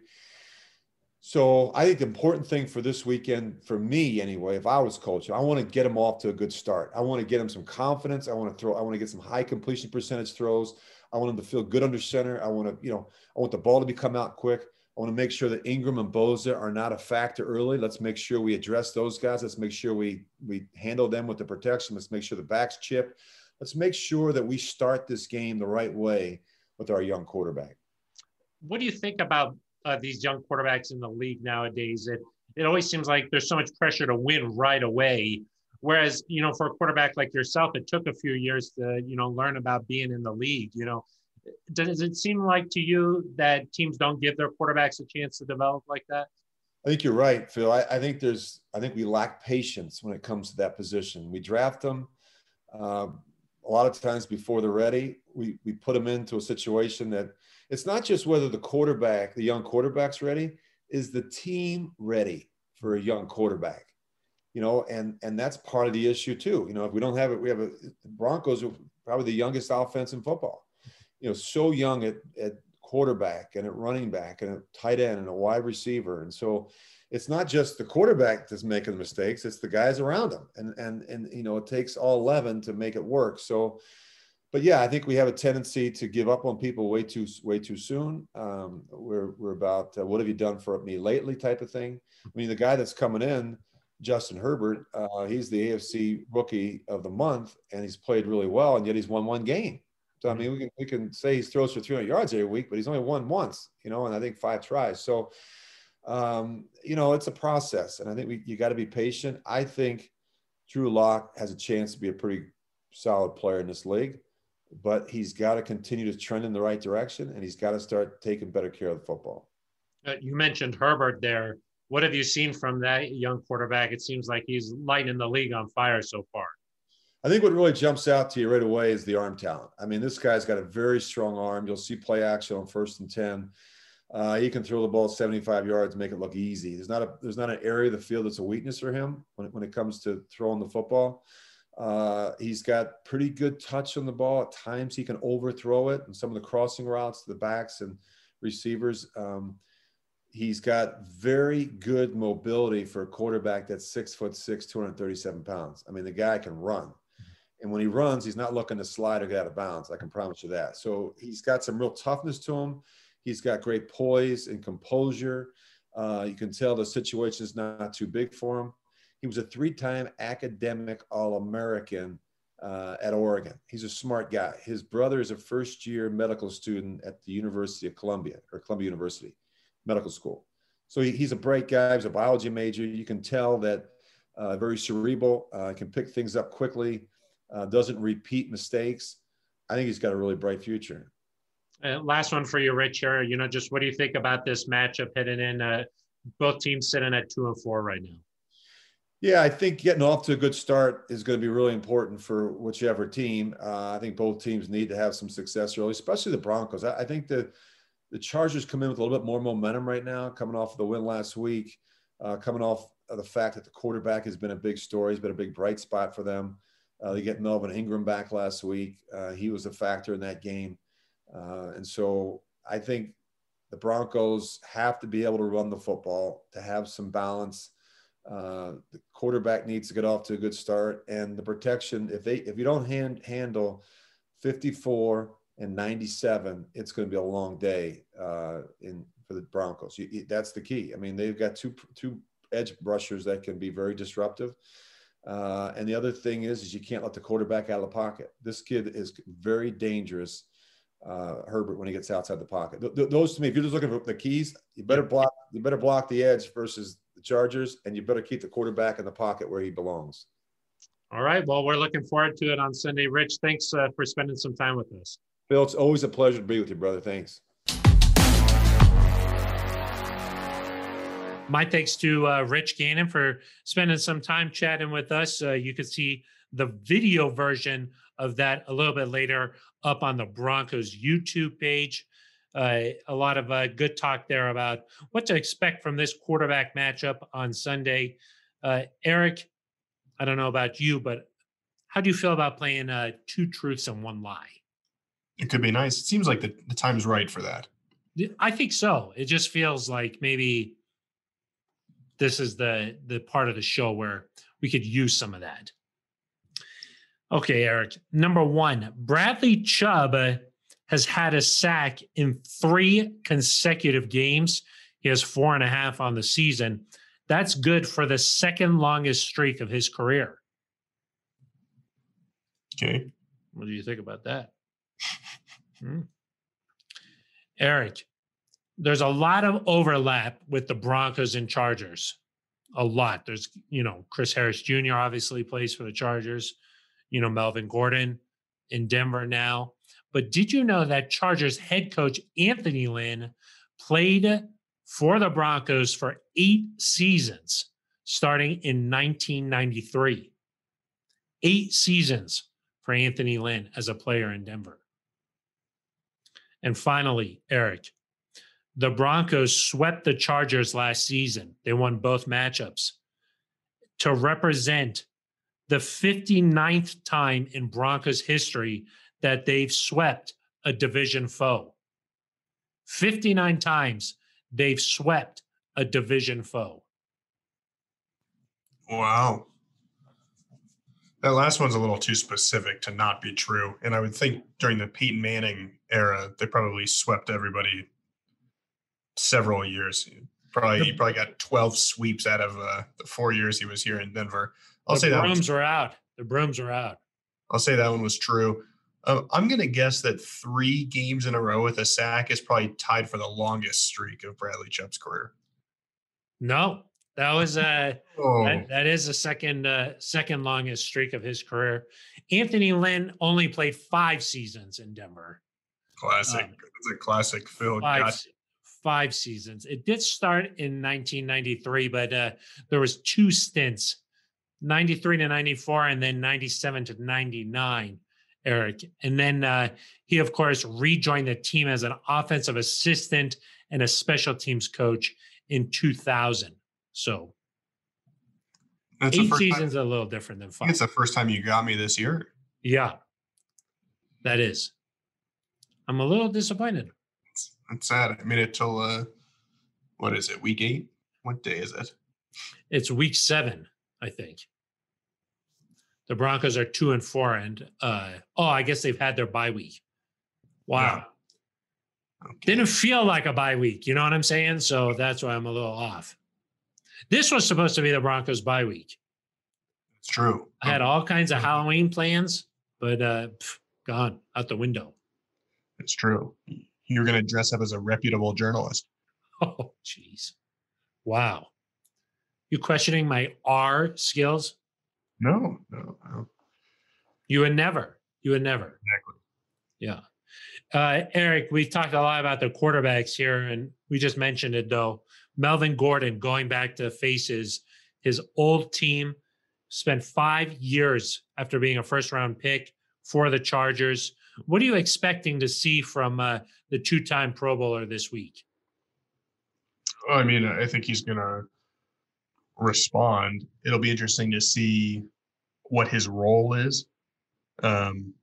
So I think the important thing for this weekend, for me anyway, if I was coach, I want to get him off to a good start. I want to get him some confidence. I want to throw. I want to get some high completion percentage throws. I want him to feel good under center. I want to, you know, I want the ball to be come out quick. I want to make sure that Ingram and Bosa are not a factor early. Let's make sure we address those guys. Let's make sure we we handle them with the protection. Let's make sure the backs chip. Let's make sure that we start this game the right way with our young quarterback. What do you think about uh, these young quarterbacks in the league nowadays. It it always seems like there's so much pressure to win right away. Whereas, you know, for a quarterback like yourself, it took a few years to, you know, learn about being in the league. You know, does it seem like to you that teams don't give their quarterbacks a chance to develop like that? I think you're right, Phil. I, I think there's, I think we lack patience when it comes to that position. We draft them uh, a lot of times before they're ready. We we put them into a situation that it's not just whether the quarterback, the young quarterback's ready, is the team ready for a young quarterback? You know, and and that's part of the issue too. You know, if we don't have it, we have a Broncos are probably the youngest offense in football. You know, so young at, at quarterback and at running back and a tight end and a wide receiver. And so it's not just the quarterback that's making the mistakes, it's the guys around him. And and and you know, it takes all 11 to make it work. So but yeah, I think we have a tendency to give up on people way too way too soon. Um, we're we're about uh, what have you done for me lately type of thing. I mean, the guy that's coming in, Justin Herbert, uh, he's the AFC Rookie of the Month, and he's played really well, and yet he's won one game. So I mean, we can we can say he throws for 300 yards every week, but he's only won once, you know, and I think five tries. So, um, you know, it's a process, and I think we you got to be patient. I think Drew Lock has a chance to be a pretty solid player in this league but he's got to continue to trend in the right direction and he's got to start taking better care of the football. Uh, you mentioned Herbert there. What have you seen from that young quarterback? It seems like he's lighting the league on fire so far. I think what really jumps out to you right away is the arm talent. I mean, this guy's got a very strong arm. You'll see play action on first and 10. Uh, he can throw the ball 75 yards, make it look easy. There's not a there's not an area of the field that's a weakness for him when it, when it comes to throwing the football. Uh, he's got pretty good touch on the ball. At times, he can overthrow it, and some of the crossing routes to the backs and receivers. Um, he's got very good mobility for a quarterback that's six foot six, 237 pounds. I mean, the guy can run. And when he runs, he's not looking to slide or get out of bounds. I can promise you that. So he's got some real toughness to him. He's got great poise and composure. Uh, you can tell the situation is not too big for him. He was a three-time academic All-American uh, at Oregon. He's a smart guy. His brother is a first-year medical student at the University of Columbia or Columbia University Medical School. So he, he's a bright guy. He's a biology major. You can tell that uh, very cerebral. Uh, can pick things up quickly. Uh, doesn't repeat mistakes. I think he's got a really bright future. Uh, last one for you, Rich. Here, you know, just what do you think about this matchup heading in? Uh, both teams sitting at two and four right now. Yeah, I think getting off to a good start is going to be really important for whichever team. Uh, I think both teams need to have some success early, especially the Broncos. I, I, think the the Chargers come in with a little bit more momentum right now, coming off of the win last week, uh, coming off of the fact that the quarterback has been a big story, has been a big bright spot for them. Uh, they get Melvin Ingram back last week. Uh, he was a factor in that game, uh, and so I think the Broncos have to be able to run the football to have some balance uh, the quarterback needs to get off to a good start, and the protection. If they if you don't hand, handle 54 and 97, it's going to be a long day uh, in for the Broncos. You, that's the key. I mean, they've got two two edge rushers that can be very disruptive. Uh, and the other thing is, is you can't let the quarterback out of the pocket. This kid is very dangerous, uh, Herbert, when he gets outside the pocket. Th- th- those to me, if you're just looking for the keys, you better block. You better block the edge versus Chargers, and you better keep the quarterback in the pocket where he belongs. All right. Well, we're looking forward to it on Sunday. Rich, thanks uh, for spending some time with us. Phil, it's always a pleasure to be with you, brother. Thanks. My thanks to uh, Rich Gannon for spending some time chatting with us. Uh, you can see the video version of that a little bit later up on the Broncos YouTube page. Uh, a lot of uh, good talk there about what to expect from this quarterback matchup on Sunday. Uh, Aric, I don't know about you, but how do you feel about playing uh, two truths and one lie? It could be nice. It seems like the, the time's right for that. I think so. It just feels like maybe this is the the part of the show where we could use some of that. Okay, Aric. Number one, Bradley Chubb uh, has had a sack in three consecutive games. He has four and a half on the season. That's good for the second longest streak of his career. Okay. What do you think about that? Hmm? Aric, there's a lot of overlap with the Broncos and Chargers. A lot. There's, you know, Chris Harris Jr. obviously plays for the Chargers, you know, Melvin Gordon in Denver now. But did you know that Chargers head coach Anthony Lynn played for the Broncos for eight seasons starting in 1993? Eight seasons for Anthony Lynn as a player in Denver. And finally, Aric, the Broncos swept the Chargers last season. They won both matchups to represent the 59th time in Broncos history that they've swept a division foe. 59 times they've swept a division foe. Wow. That last one's a little too specific to not be true. And I would think during the Peyton Manning era, they probably swept everybody several years. Probably he probably got 12 sweeps out of uh, the four years he was here in Denver. I'll the say that brooms are out. The brooms are out. I'll say that one was true. Uh, I'm going to guess that three games in a row with a sack is probably tied for the longest streak of Bradley Chubb's career. No, that was uh Oh, that, that is the second uh, second longest streak of his career. Anthony Lynn only played five seasons in Denver. classic. um, It's a classic Phil. Five five seasons. It did start in 1993, but uh, there was two stints, 93 to 94, and then 97 to 99. Aric, and then uh, he of course rejoined the team as an offensive assistant and a special teams coach in 2000. So that's eight first time- seasons a little different than five. it's the first time you got me this year. Yeah, that is. I'm a little disappointed. It's, it's sad. I made it till uh, what is it? Week eight. What day is it? It's week seven, I think. The Broncos are two and four, and uh, oh, I guess they've had their bye week. Wow, Okay. didn't feel like a bye week. You know what I'm saying? So that's why I'm a little off. This was supposed to be the Broncos bye week. It's true. I had all kinds of Halloween plans, but uh, pff, gone out the window. It's true. You're going to dress up as a reputable journalist. Oh, jeez, wow. You questioning my R skills? No, no, no. You would never. You would never. Exactly. Yeah. Uh, Aric, we've talked a lot about the quarterbacks here, and we just mentioned it though. Melvin Gordon going back to faces his old team, spent five years after being a first round pick for the Chargers. What are you expecting to see from uh, the two time Pro Bowler this week? I mean, I think he's going to respond. It'll be interesting to see what his role is. Um,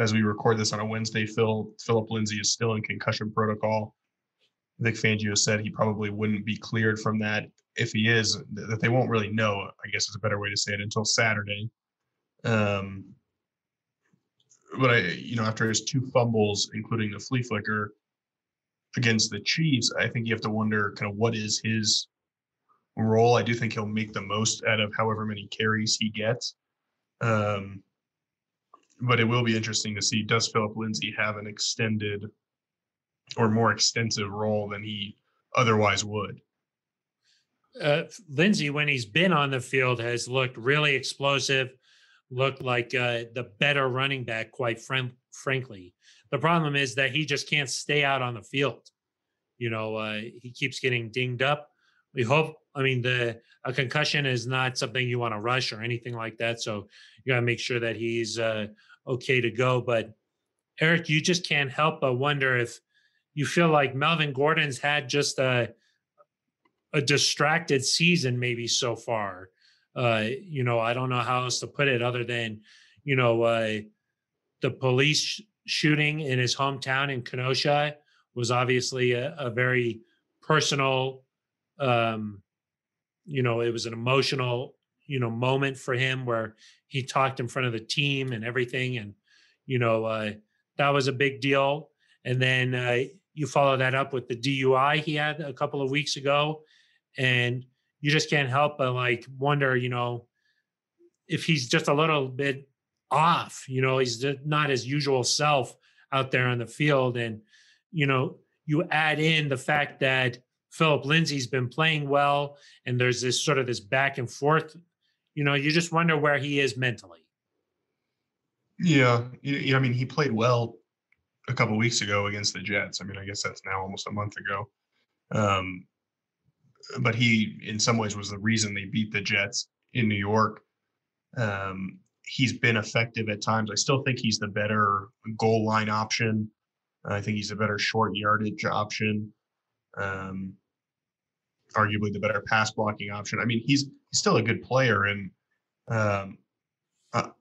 as we record this on a Wednesday, Phil Philip Lindsay is still in concussion protocol. Vic Fangio said he probably wouldn't be cleared from that. If he is, th- that they won't really know. I guess is a better way to say it until Saturday. Um, but I, you know, after his two fumbles, including the flea flicker against the Chiefs, I think you have to wonder kind of what is his role. I do think he'll make the most out of however many carries he gets. Um, but it will be interesting to see does Philip Lindsay have an extended or more extensive role than he otherwise would. uh, Lindsay, when he's been on the field, has looked really explosive, looked like uh, the better running back, quite fran- frankly. The problem is that he just can't stay out on the field. You know, uh, he keeps getting dinged up. We hope, I mean, the a concussion is not something you want to rush or anything like that. So you got to make sure that he's uh, okay to go. But Aric, you just can't help but wonder if, you feel like Melvin Gordon's had just a a distracted season maybe so far. Uh, you know, I don't know how else to put it other than, you know, uh, the police sh- shooting in his hometown in Kenosha was obviously a, a very personal, um, you know, it was an emotional, you know, moment for him where he talked in front of the team and everything. And, you know, uh, that was a big deal. And then uh, you follow that up with the DUI he had a couple of weeks ago. And you just can't help but like wonder, you know, if he's just a little bit off, you know, he's not his usual self out there on the field. And, you know, you add in the fact that Philip Lindsay's been playing well and there's this sort of this back and forth, you know, you just wonder where he is mentally. Yeah. You know, I mean, he played well a couple weeks ago against the Jets. I mean, I guess that's now almost a month ago. Um, but he, in some ways, was the reason they beat the Jets in New York. Um, he's been effective at times. I still think he's the better goal line option. I think he's a better short yardage option. Um, arguably the better pass blocking option. I mean, he's, he's still a good player, and um,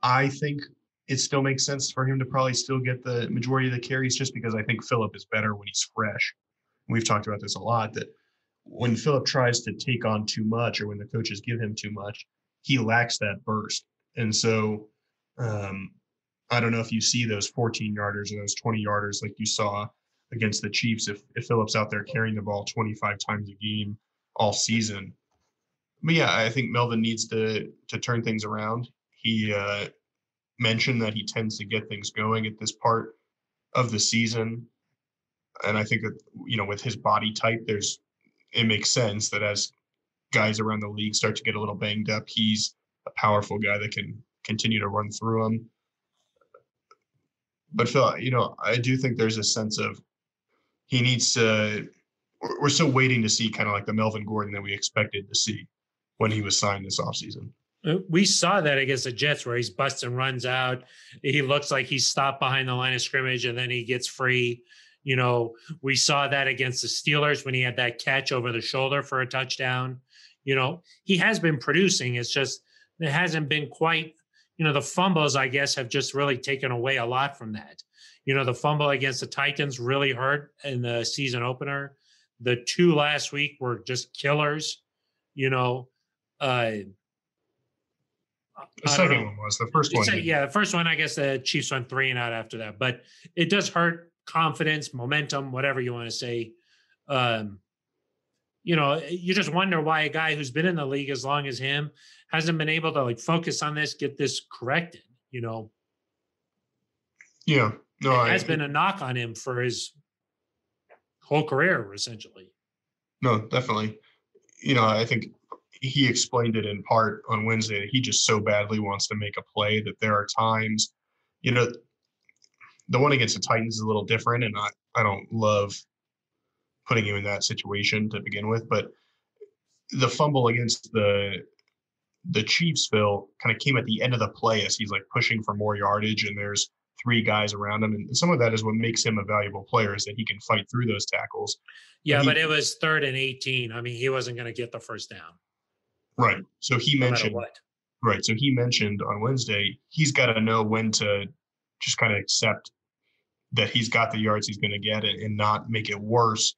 I think it still makes sense for him to probably still get the majority of the carries, just because I think Philip is better when he's fresh. We've talked about this a lot that when Philip tries to take on too much or when the coaches give him too much, he lacks that burst. And so um, I don't know if you see those 14 yarders or those 20 yarders like you saw against the Chiefs if, if Phillip's out there carrying the ball 25 times a game all season. But yeah, I think Melvin needs to to turn things around. He uh, mentioned that he tends to get things going at this part of the season. And I think that, you know, with his body type, there's it makes sense that as guys around the league start to get a little banged up, he's a powerful guy that can continue to run through them. But Phil, you know, I do think there's a sense of he needs to. We're still waiting to see kind of like the Melvin Gordon that we expected to see when he was signed this offseason. Uh, we saw that against the Jets where he's busting runs out. He looks like he's stopped behind the line of scrimmage and then he gets free. You know, we saw that against the Steelers when he had that catch over the shoulder for a touchdown. You know, he has been producing. It's just it hasn't been quite, you know, the fumbles, I guess, have just really taken away a lot from that. You know, the fumble against the Titans really hurt in the season opener. The two last week were just killers. You know, uh, the second one was the first one. yeah, the first one. I guess the Chiefs went three and out after that, but it does hurt confidence, momentum, whatever you want to say. Um, you know, you just wonder why a guy who's been in the league as long as him hasn't been able to like focus on this, get this corrected. You know. Yeah, no, it has been a knock on him for his whole career, essentially. No, definitely. You know, I think he explained it in part on Wednesday that he just so badly wants to make a play that there are times, you know, the one against the Titans is a little different, and I, I don't love putting him in that situation to begin with, but the fumble against the the Chiefs, Phil, kind of came at the end of the play as he's like pushing for more yardage, and there's three guys around him, and some of that is what makes him a valuable player is that he can fight through those tackles. Yeah, but, he, but it was third and eighteen. I mean, he wasn't going to get the first down. Right. So he no mentioned right. So he mentioned on Wednesday he's got to know when to just kind of accept that he's got the yards he's going to get and, and not make it worse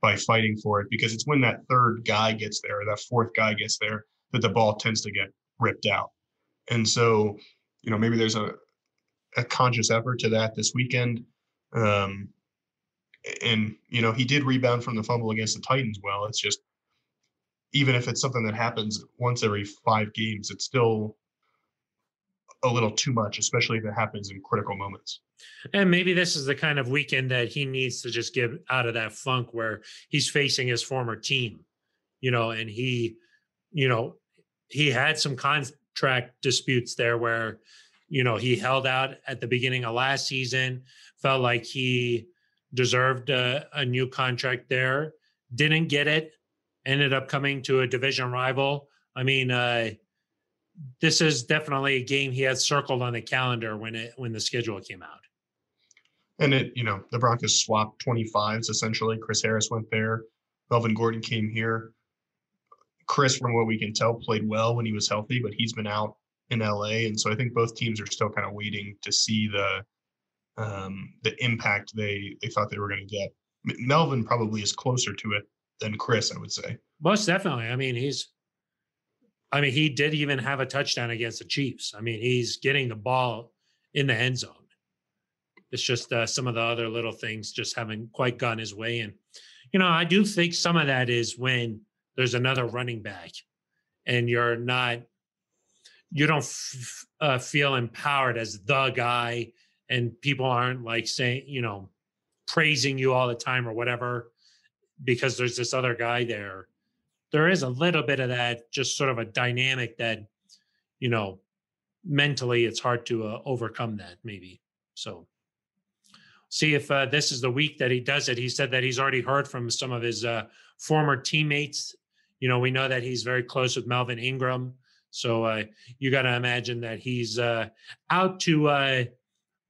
by fighting for it because it's when that third guy gets there or that fourth guy gets there that the ball tends to get ripped out. And so, you know, maybe there's a a conscious effort to that this weekend. Um, and you know, he did rebound from the fumble against the Titans well. It's just even if it's something that happens once every five games, it's still a little too much, especially if it happens in critical moments. And maybe this is the kind of weekend that he needs to just get out of that funk where he's facing his former team, you know, and he, you know, he had some contract disputes there where, you know, he held out at the beginning of last season, felt like he deserved a, a new contract there, didn't get it ended up coming to a division rival. I mean, uh, this is definitely a game he had circled on the calendar when it when the schedule came out. And it, you know, the Broncos swapped 25s essentially. Chris Harris went there. Melvin Gordon came here. Chris, from what we can tell, played well when he was healthy, but he's been out in LA. And so I think both teams are still kind of waiting to see the um, the impact they they thought they were going to get. Melvin probably is closer to it than Chris, I would say. Most definitely. I mean, he's. I mean, he did even have a touchdown against the Chiefs. I mean, he's getting the ball in the end zone. It's just uh, some of the other little things just haven't quite gone his way. And, you know, I do think some of that is when there's another running back and you're not, you don't f- uh, feel empowered as the guy and people aren't like saying, you know, praising you all the time or whatever because there's this other guy there. There is a little bit of that, just sort of a dynamic that, you know, mentally it's hard to uh, overcome that maybe. So see if uh, this is the week that he does it. He said that he's already heard from some of his uh, former teammates. You know, we know that he's very close with Melvin Ingram. So uh, you got to imagine that he's uh, out to uh,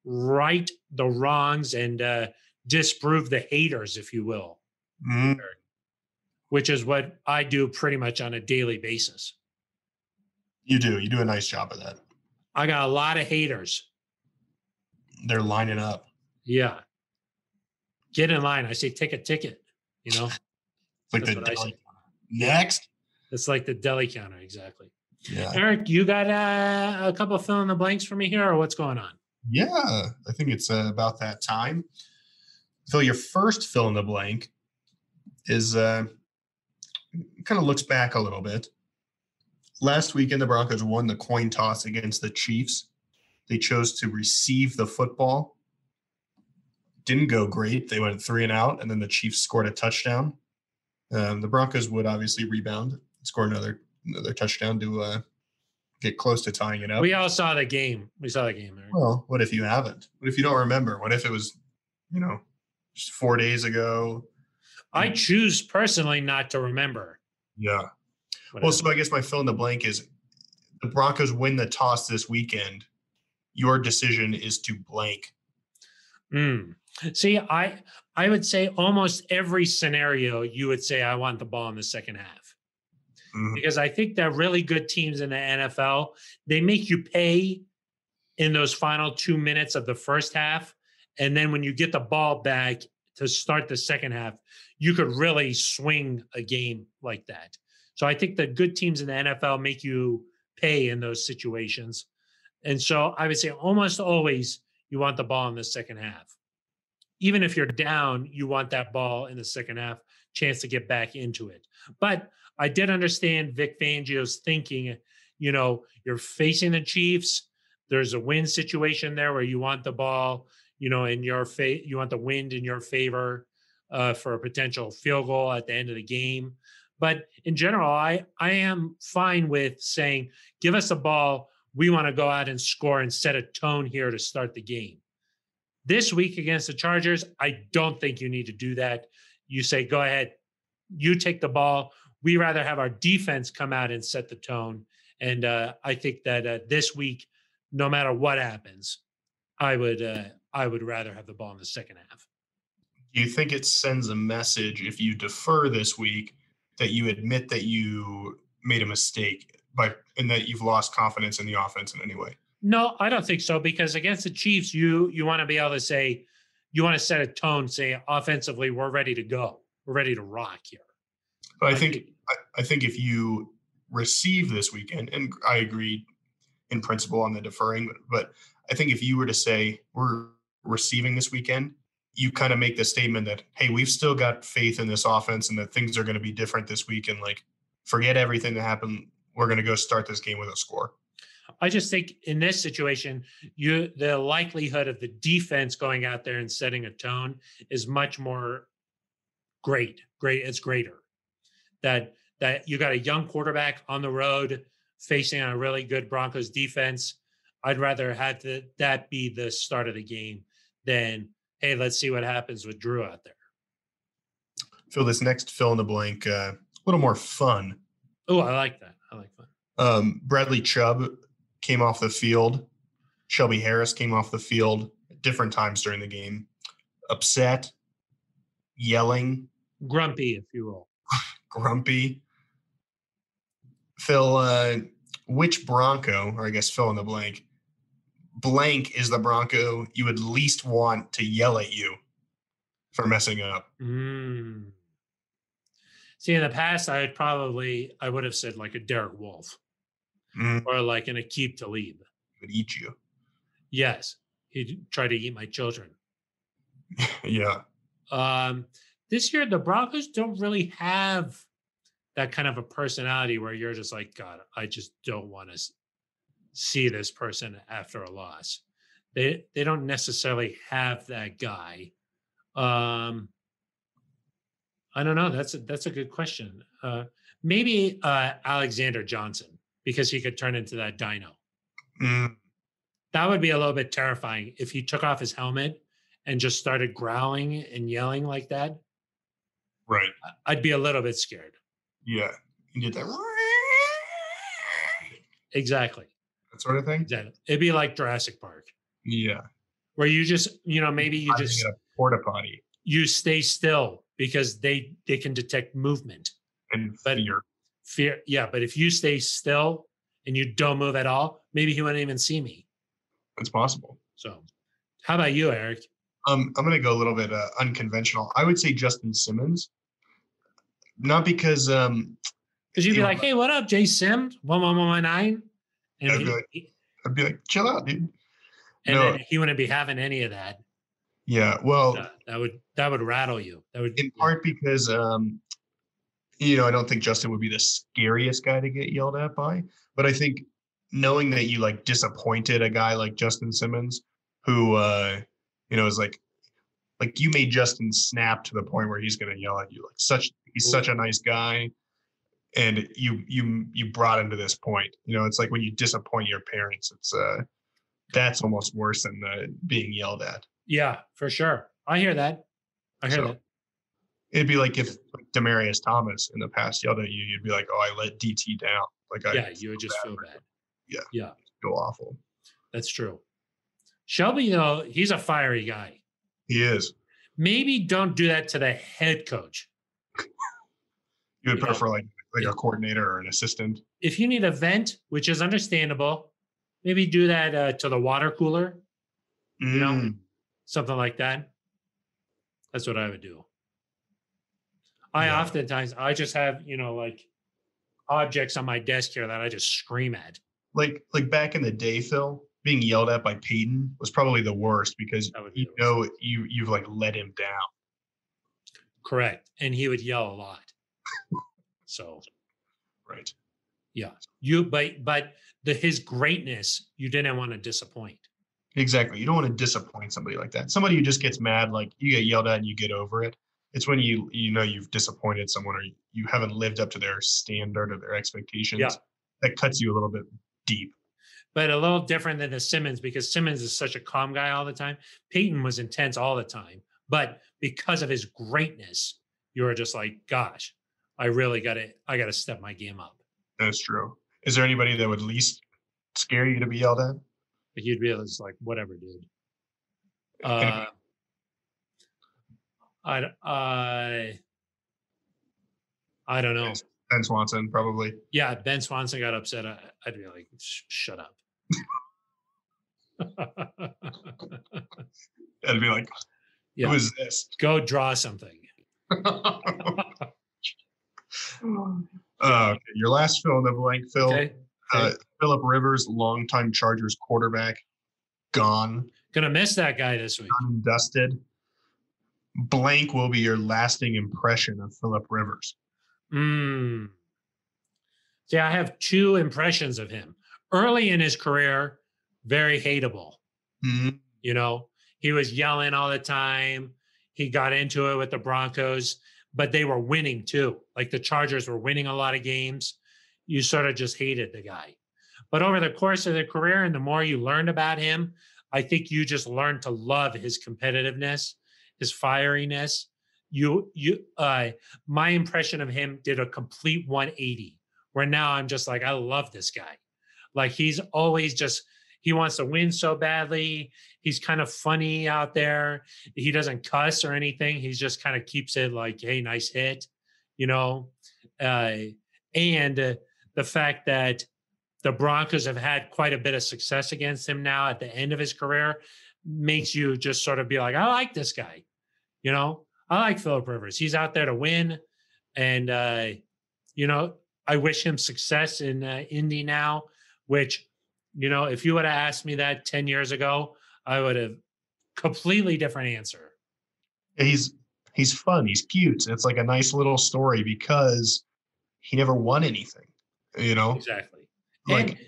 right the wrongs and uh, disprove the haters, if you will, Mm, which is what I do pretty much on a daily basis. you do. You do a nice job of that. I got a lot of haters. They're lining up. Yeah. Get in line. I say, take a ticket. You know, like That's the deli- next. it's like the deli counter. Exactly. Yeah. Aric, you got uh, a couple of fill in the blanks for me here, or what's going on? Yeah. I think it's uh, about that time. Phil, your first fill in the blank is uh, kind of looks back a little bit. Last weekend, the Broncos won the coin toss against the Chiefs. They chose to receive the football. Didn't go great. They went three and out, and then the Chiefs scored a touchdown. Um, the Broncos would obviously rebound, score another another touchdown to uh, get close to tying it up. We all saw the game. We saw the game. Well, what if you haven't? What if you don't remember? What if it was, you know, just four days ago? I choose personally not to remember. Yeah. what Well, so I guess my fill in the blank is the Broncos win the toss this weekend. Your decision is to blank. Mm. See, I I would say almost every scenario you would say I want the ball in the second half. Mhm. Because I think that really good teams in the NFL, they make you pay in those final 2 minutes of the first half and then when you get the ball back to start the second half, you could really swing a game like that. So I think the good teams in the NFL make you pay in those situations. And so I would say almost always you want the ball in the second half. Even if you're down, you want that ball in the second half, chance to get back into it. But I did understand Vic Fangio's thinking, you know, you're facing the Chiefs. There's a win situation there where you want the ball, you know, in your fa- you want the wind in your favor uh, for a potential field goal at the end of the game. But in general, I I am fine with saying, give us the ball. We want to go out and score and set a tone here to start the game. This week against the Chargers, I don't think you need to do that. You say, go ahead, you take the ball. We rather have our defense come out and set the tone. And uh, I think that uh, this week, no matter what happens, I would uh, I would rather have the ball in the second half. Do you think it sends a message if you defer this week that you admit that you made a mistake by and that you've lost confidence in the offense in any way? No, I don't think so because against the Chiefs, you you want to be able to say you want to set a tone, say offensively, we're ready to go, we're ready to rock here. But I think I, think if you receive this weekend, and I agree in principle on the deferring, but, but I think if you were to say we're receiving this weekend, you kind of make the statement that hey, we've still got faith in this offense and that things are going to be different this week, and like forget everything that happened. We're going to go start this game with a score. I just think in this situation, you the likelihood of the defense going out there and setting a tone is much more great. Great, it's greater. That that you got a young quarterback on the road facing a really good Broncos defense. I'd rather have the, that be the start of the game than hey, let's see what happens with Drew out there. Phil, this next fill in the blank, uh, a little more fun. Oh, I like that. I like that. Um, Bradley Chubb came off the field. Shelby Harris came off the field at different times during the game. upset, yelling, Grumpy, if you will. grumpy. Phil, uh, which Bronco, or I guess fill in the blank, blank is the Bronco you would least want to yell at you for messing up? Mm. See, in the past, I would probably I would have said like a Derek Wolfe Mm, or like an Aqib Talib. would eat you. Yes, he'd try to eat my children. yeah. Um, this year, the Broncos don't really have that kind of a personality where you're just like, God, I just don't want to see this person after a loss. They they don't necessarily have that guy. Um, I don't know. That's a, that's a good question. Uh, maybe uh, Alexander Johnson because he could turn into that dino. Mm, That would be a little bit terrifying if he took off his helmet and just started growling and yelling like that. right. I'd be a little bit scared. Yeah. You get that Exactly. That sort of thing. Exactly. It'd be like Jurassic Park, Yeah. where you just, you know, maybe you just a porta potty you stay still because they they can detect movement. and But- fear. Fear, yeah. But if you stay still and you don't move at all, maybe he wouldn't even see me. It's possible. So, how about you, Aric? Um, I'm going to go a little bit uh, unconventional. I would say Justin Simmons, not because um, Because you'd be like, "Hey, what up, Jay Sims? One one one one nine, and I'd he, be like, he- I'd be like, chill out, dude. and no. he wouldn't be having any of that. Yeah. Well, Uh, that would that would rattle you. That would in part because um, you know I don't think Justin would be the scariest guy to get yelled at by, but I think knowing that you like disappointed a guy like Justin Simmons, who uh, you know is like like you made Justin snap to the point where he's going to yell at you like such he's such a nice guy and you you you brought him to this point you know it's like when you disappoint your parents it's uh that's almost worse than uh, being yelled at Yeah, for sure. I hear that. I hear So, that. It'd be like if like, Demaryius Thomas in the past yelled at you, you'd be like, "Oh, I let DT down." Like I Yeah, you would just bad feel bad. Yeah. Yeah, feel awful. that's true. Shelby, though, he's a fiery guy. He is. Maybe don't do that to the head coach. You would Yeah. prefer like like a coordinator or an assistant. If you need a vent, which is understandable, maybe do that uh, to the water cooler, know, Mm, something like that. That's what I would do. I Yeah. oftentimes I just have you know like objects on my desk here that I just scream at. like like back in the day, Phil, being yelled at by Peyton was probably the worst because be you the know you you've like let him down. Correct, and he would yell a lot. So Right. yeah, you but but the his greatness you didn't want to disappoint. Exactly. You don't want to disappoint somebody like that. Somebody who just gets mad, like you get yelled at and you get over it. It's when you you know you've disappointed someone or you haven't lived up to their standard or their expectations. Yeah. That cuts you a little bit deep. But a little different than the Simmons because Simmons is such a calm guy all the time. Peyton was intense all the time, but because of his greatness, you were just like, gosh, I really got to I got to step my game up. That's true. Is there anybody that would least scare you to be yelled at? But you'd be just like, whatever, dude. Uh, I I I don't know. Ben Swanson, probably. Yeah, Ben Swanson got upset. I, I'd be like, shut up. I'd be like, Yeah. who is this? Go draw something. Uh, okay, your last fill in the blank, Phil. Okay. Uh, Philip Rivers, longtime Chargers quarterback, gone, Gonna miss that guy this week. undusted. Blank will be your lasting impression of Philip Rivers. Mm. See, I have two impressions of him. Early in his career, very hateable. Mhm. You know, he was yelling all the time. He got into it with the Broncos, but they were winning too. Like the Chargers were winning a lot of games. You sort of just hated the guy. But over the course of the career, and the more you learned about him, I think you just learned to love his competitiveness, his fieriness. You, you, uh, my impression of him did a complete 180, where now I'm just like, I love this guy. Like he's always just, he wants to win so badly. He's kind of funny out there. He doesn't cuss or anything. He's just kind of keeps it like, "Hey, nice hit," you know. Uh, and uh, the fact that the Broncos have had quite a bit of success against him now at the end of his career makes you just sort of be like, I like this guy. You know, I like Philip Rivers. He's out there to win. And, uh, you know, I wish him success in uh, Indy now, which, you know, if you would have asked me that 10 years ago, I would have completely different answer. He's he's fun. He's cute. It's like a nice little story because he never won anything. You know, Exactly. like and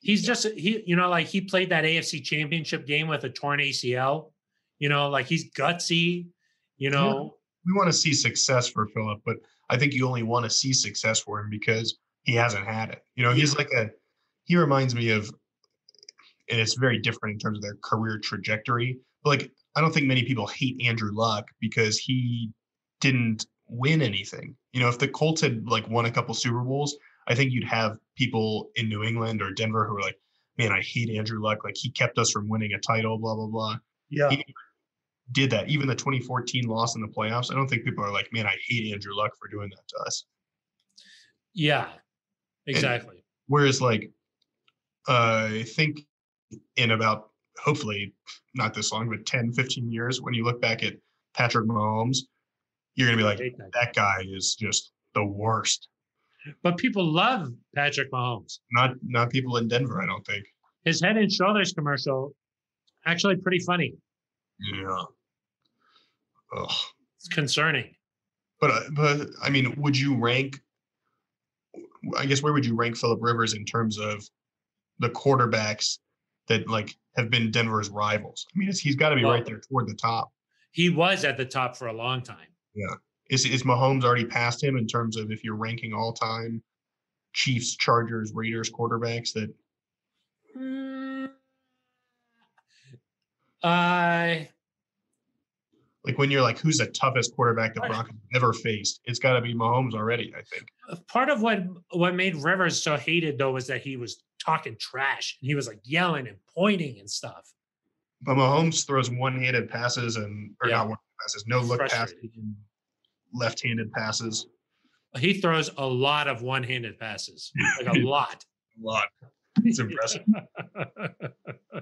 he's just he you know like he played that AFC championship game with a torn ACL you know like he's gutsy you know we want to see success for Philip, but I think you only want to see success for him because he hasn't had it. You know, he's like a he reminds me of and it's very different in terms of their career trajectory. But like I don't think many people hate Andrew Luck because he didn't win anything. You know, if the Colts had like won a couple Super Bowls, I think you'd have people in New England or Denver who are like, "Man, I hate Andrew Luck. Like he kept us from winning a title." Blah blah blah. yeah He did that. Even the 2014 loss in the playoffs. I don't think people are like, "Man, I hate Andrew Luck for doing that to us." yeah exactly Whereas, like, uh, I think in about hopefully not this long, but 10, 15 years, when you look back at Patrick Mahomes, you're gonna be like, that. that guy is just the worst. but people love Patrick Mahomes Not not people in Denver, I don't think. his head and shoulders commercial actually pretty funny Yeah. Ugh. it's concerning But uh, but I mean, would you rank? I guess where would you rank Philip Rivers in terms of the quarterbacks that like have been Denver's rivals? I mean, it's, he's got to be Well- right there toward the top. he was at the top for a long time Yeah. Is is Mahomes already past him in terms of if you're ranking all time Chiefs, Chargers, Raiders quarterbacks that Hmm. I like when you're like who's the toughest quarterback the. Broncos ever faced? It's got to be Mahomes already, I think. part of what what made Rivers so hated though was that he was talking trash and he was like yelling and pointing and stuff. But Mahomes throws one-handed passes and or Yeah. not one passes, no look passes, left-handed passes. He throws a lot of one-handed passes, like a lot. A lot. It's impressive.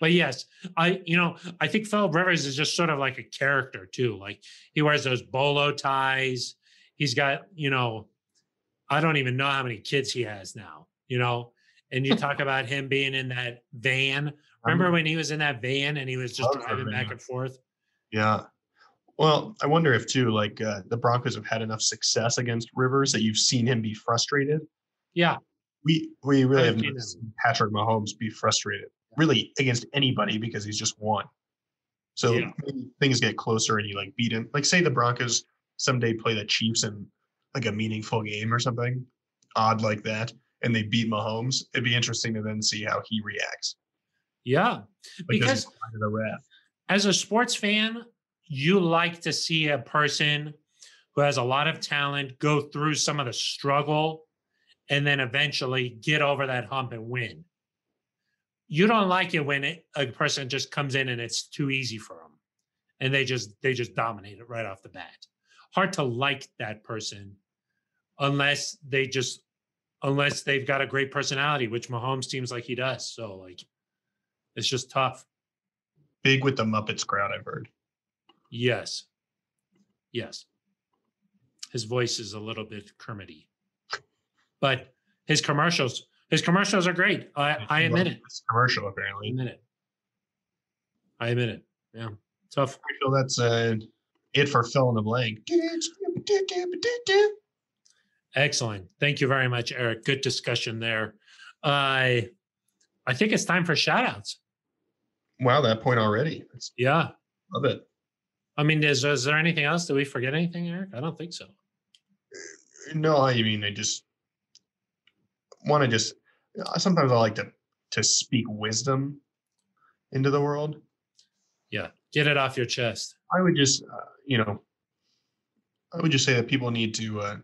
but yes, I you know I think Philip Rivers is just sort of like a character too. Like he wears those bolo ties. He's got you know, I don't even know how many kids he has now. You know, and you talk about him being in that van. Remember when he was in that van and he was just driving back and forth? Yeah. Well, I wonder if too, like uh, the Broncos have had enough success against Rivers that you've seen him be frustrated. Yeah, We we really not seen Patrick Mahomes be frustrated, really against anybody because he's just won. So Yeah. things get closer and you like beat him. Like say the Broncos someday play the Chiefs in like a meaningful game or something odd like that, and they beat Mahomes. It'd be interesting to then see how he reacts. yeah. Because he cry to the ref? as a sports fan, you like to see a person who has a lot of talent go through some of the struggle and then eventually get over that hump and win. You don't like it when it, a person just comes in and it's too easy for them and they just they just dominate it right off the bat. Hard to like that person unless they just unless they've got a great personality, which Mahomes seems like he does. So like it's just tough. Big with the Muppets crowd, I've heard. Yes. Yes. His voice is a little bit Kermity. But his commercials, his commercials are great. I, I admit it. It's commercial I apparently. admit it. I admit it. Yeah. Tough. I feel that's uh, it for fill in the blank. Excellent. Thank you very much, Aric. Good discussion there. I I think it's time for shout outs. Wow, that point already. That's, Yeah. love it. I mean, is, is there anything else? Did we forget anything, Aric? I don't think so. No, I mean, I just want to just. Sometimes I like to to speak wisdom into the world. Yeah. Get it off your chest. I would just, uh, you know, I would just say that people need to uh,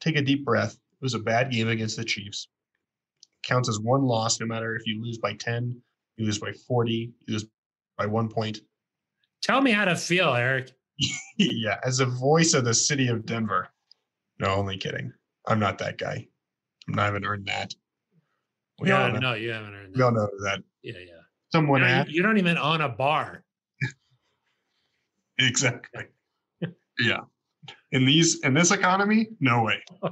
take a deep breath. It was a bad game against the Chiefs. counts as one loss, no matter if you lose by 10, you lose by 40, you lose by one point. Tell me how to feel, Aric. yeah, as a voice of the city of Denver. No, only kidding. I'm not that guy. I'm not even earned that. We yeah, know, no, you haven't earned we all that. know that Yeah, yeah. someone You, don't- you don't even own a bar. exactly. yeah. In these in this economy, no way.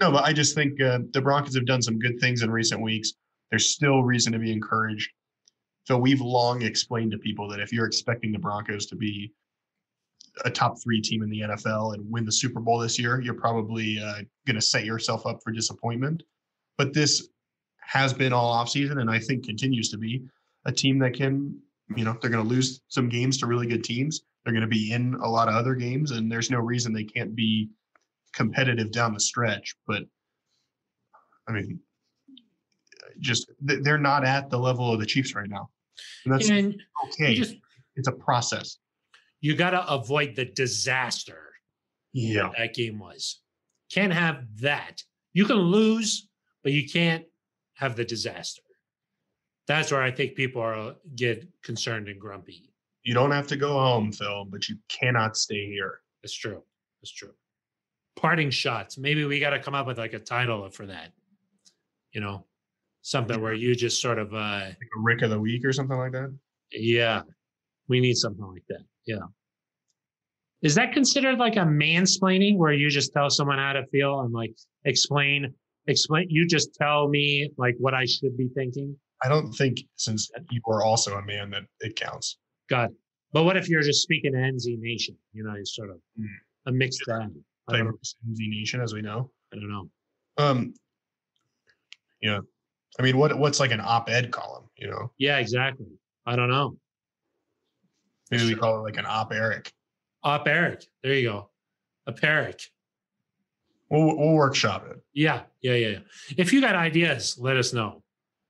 No, but I just think uh, the Broncos have done some good things in recent weeks. There's still reason to be encouraged. So we've long explained to people that if you're expecting the Broncos to be a top three team in the NFL and win the Super Bowl this year, you're probably uh, going to set yourself up for disappointment. But this has been all offseason and I think continues to be a team that can, you know, they're going to lose some games to really good teams. They're going to be in a lot of other games, and there's no reason they can't be competitive down the stretch. But I mean, just they're not at the level of the Chiefs right now. And that's and okay. just it's a process. you got to avoid the disaster Yeah. that game was. Can't have that. You can lose, but you can't have the disaster. That's where I think people are get concerned and grumpy. You don't have to go home, Phil, but you cannot stay here. It's true. It's true. Parting shots. Maybe we got to come up with like a title for that. You know, something where you just sort of, uh, Like a Rick of the Week or something like that. yeah, we need something like that. Yeah. Is that considered like a mansplaining where you just tell someone how to feel and like explain, explain, you just tell me like what I should be thinking? I don't think since you are also a man that it counts. God. But what if you're just speaking to NZ Nation? You know, it's sort of Hmm. a mixed bag. I Play don't, with NZ Nation, as we know. I don't know. Um, yeah. I mean, what what's like an op-ed column? You know, Yeah, exactly. I don't know. maybe we call it like an op Eric. Op Eric. There you go. A Eric. We'll we'll workshop it. Yeah, yeah, yeah, yeah. If you got ideas, let us know.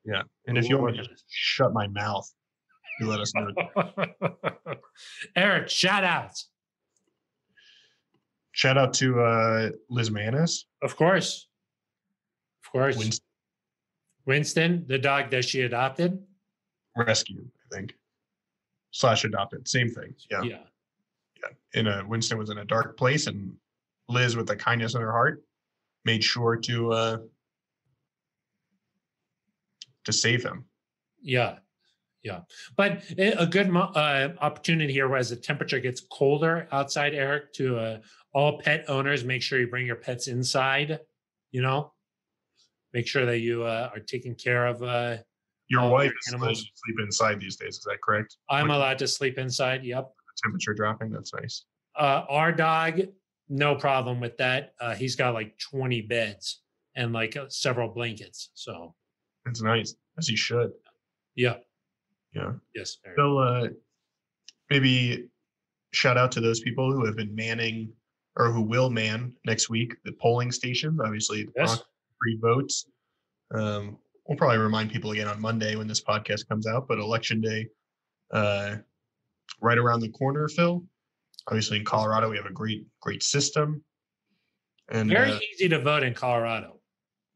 Yeah. And if you We'll want to just shut my mouth, you let us know. Aric, shout out. Shout out to uh, Liz Manis, Of course. Of course. Winston Winston, the dog that she adopted. Rescue, I think, slash adopted, same thing. Yeah. Yeah. In a Winston was in a dark place, and Liz, with the kindness in her heart, made sure to uh, to save him. Yeah. Yeah. But a a good uh, opportunity here as the temperature gets colder outside, Aric, to uh, all pet owners, make sure you bring your pets inside, you know, make sure that you uh, are taking care of. Uh, Your wife is animals. letting you sleep inside these days. Is that correct? I'm allowed to sleep inside. Yep. temperature dropping. That's nice. Uh, our dog, no problem with that. Uh, he's got like 20 beds and like uh, several blankets. So, It's nice, as he should. yeah. Yeah. Yes. So uh, maybe shout out to those people who have been manning or who will man next week the polling stations. Obviously, the Yes. Free votes. Um, we'll probably remind people again on Monday when this podcast comes out, but election day, uh, right around the corner, Phil. Obviously, in Colorado, we have a great, great system. And Very uh, easy to vote in Colorado.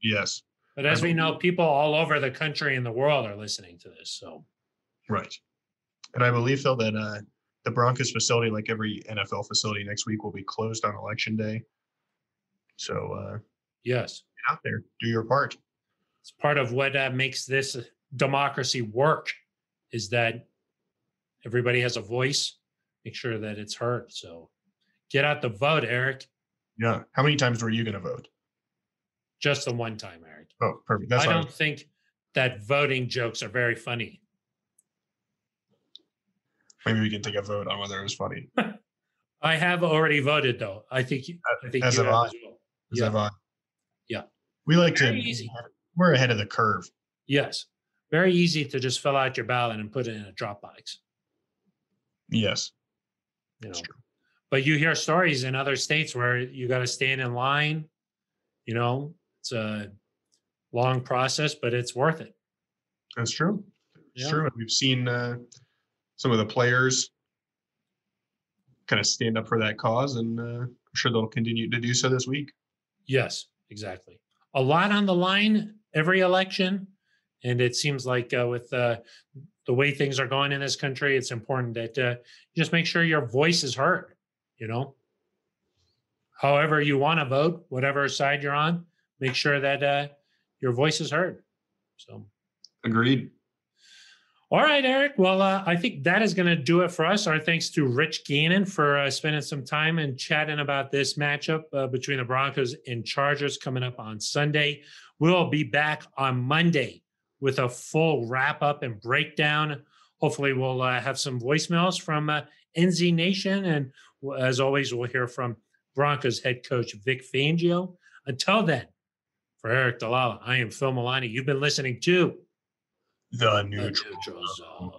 yes, But as we know, people all over the country and the world are listening to this. So, Right. And I believe, Phil, that uh, the Broncos facility, like every NFL facility next week, will be closed on election day. So uh, yes, get out there, do your part. it's part of what uh, makes this democracy work is that everybody has a voice, make sure that it's heard. So, get out the vote, Aric. Yeah. How many times were you going to vote? Just the one time, Aric. Oh, perfect. That's I don't was- think that voting jokes are very funny. Maybe we can take a vote on whether it was funny. I have already voted, though. I think I think As you have I. as well. Is Yeah. fine? Yeah. We like to. Easy. We're ahead of the curve. Yes, very easy to just fill out your ballot and put it in a Dropbox. Yes. You know, That's true. but you hear stories in other states where you got to stand in line. You know, it's a long process, but it's worth it. That's true. It's Yeah. true. And we've seen uh, some of the players kind of stand up for that cause, and uh, I'm sure they'll continue to do so this week. Yes, exactly. A lot on the line every election. And it seems like uh, with uh, the way things are going in this country, it's important that uh, you just make sure your voice is heard. You know, however you want to vote, whatever side you're on, make sure that uh, your voice is heard. So, Agreed. All right, Aric. Well, uh, I think that is going to do it for us. Our thanks to Rich Gannon for uh, spending some time and chatting about this matchup uh, between the Broncos and Chargers coming up on Sunday. We'll be back on Monday with a full wrap up and breakdown. Hopefully, we'll uh, have some voicemails from uh, NZ Nation. And as always, we'll hear from Broncos head coach Vic Fangio. Until then, for Aric DiLalla, I am Phil Milani. You've been listening to The The neutral. Neutral Zone.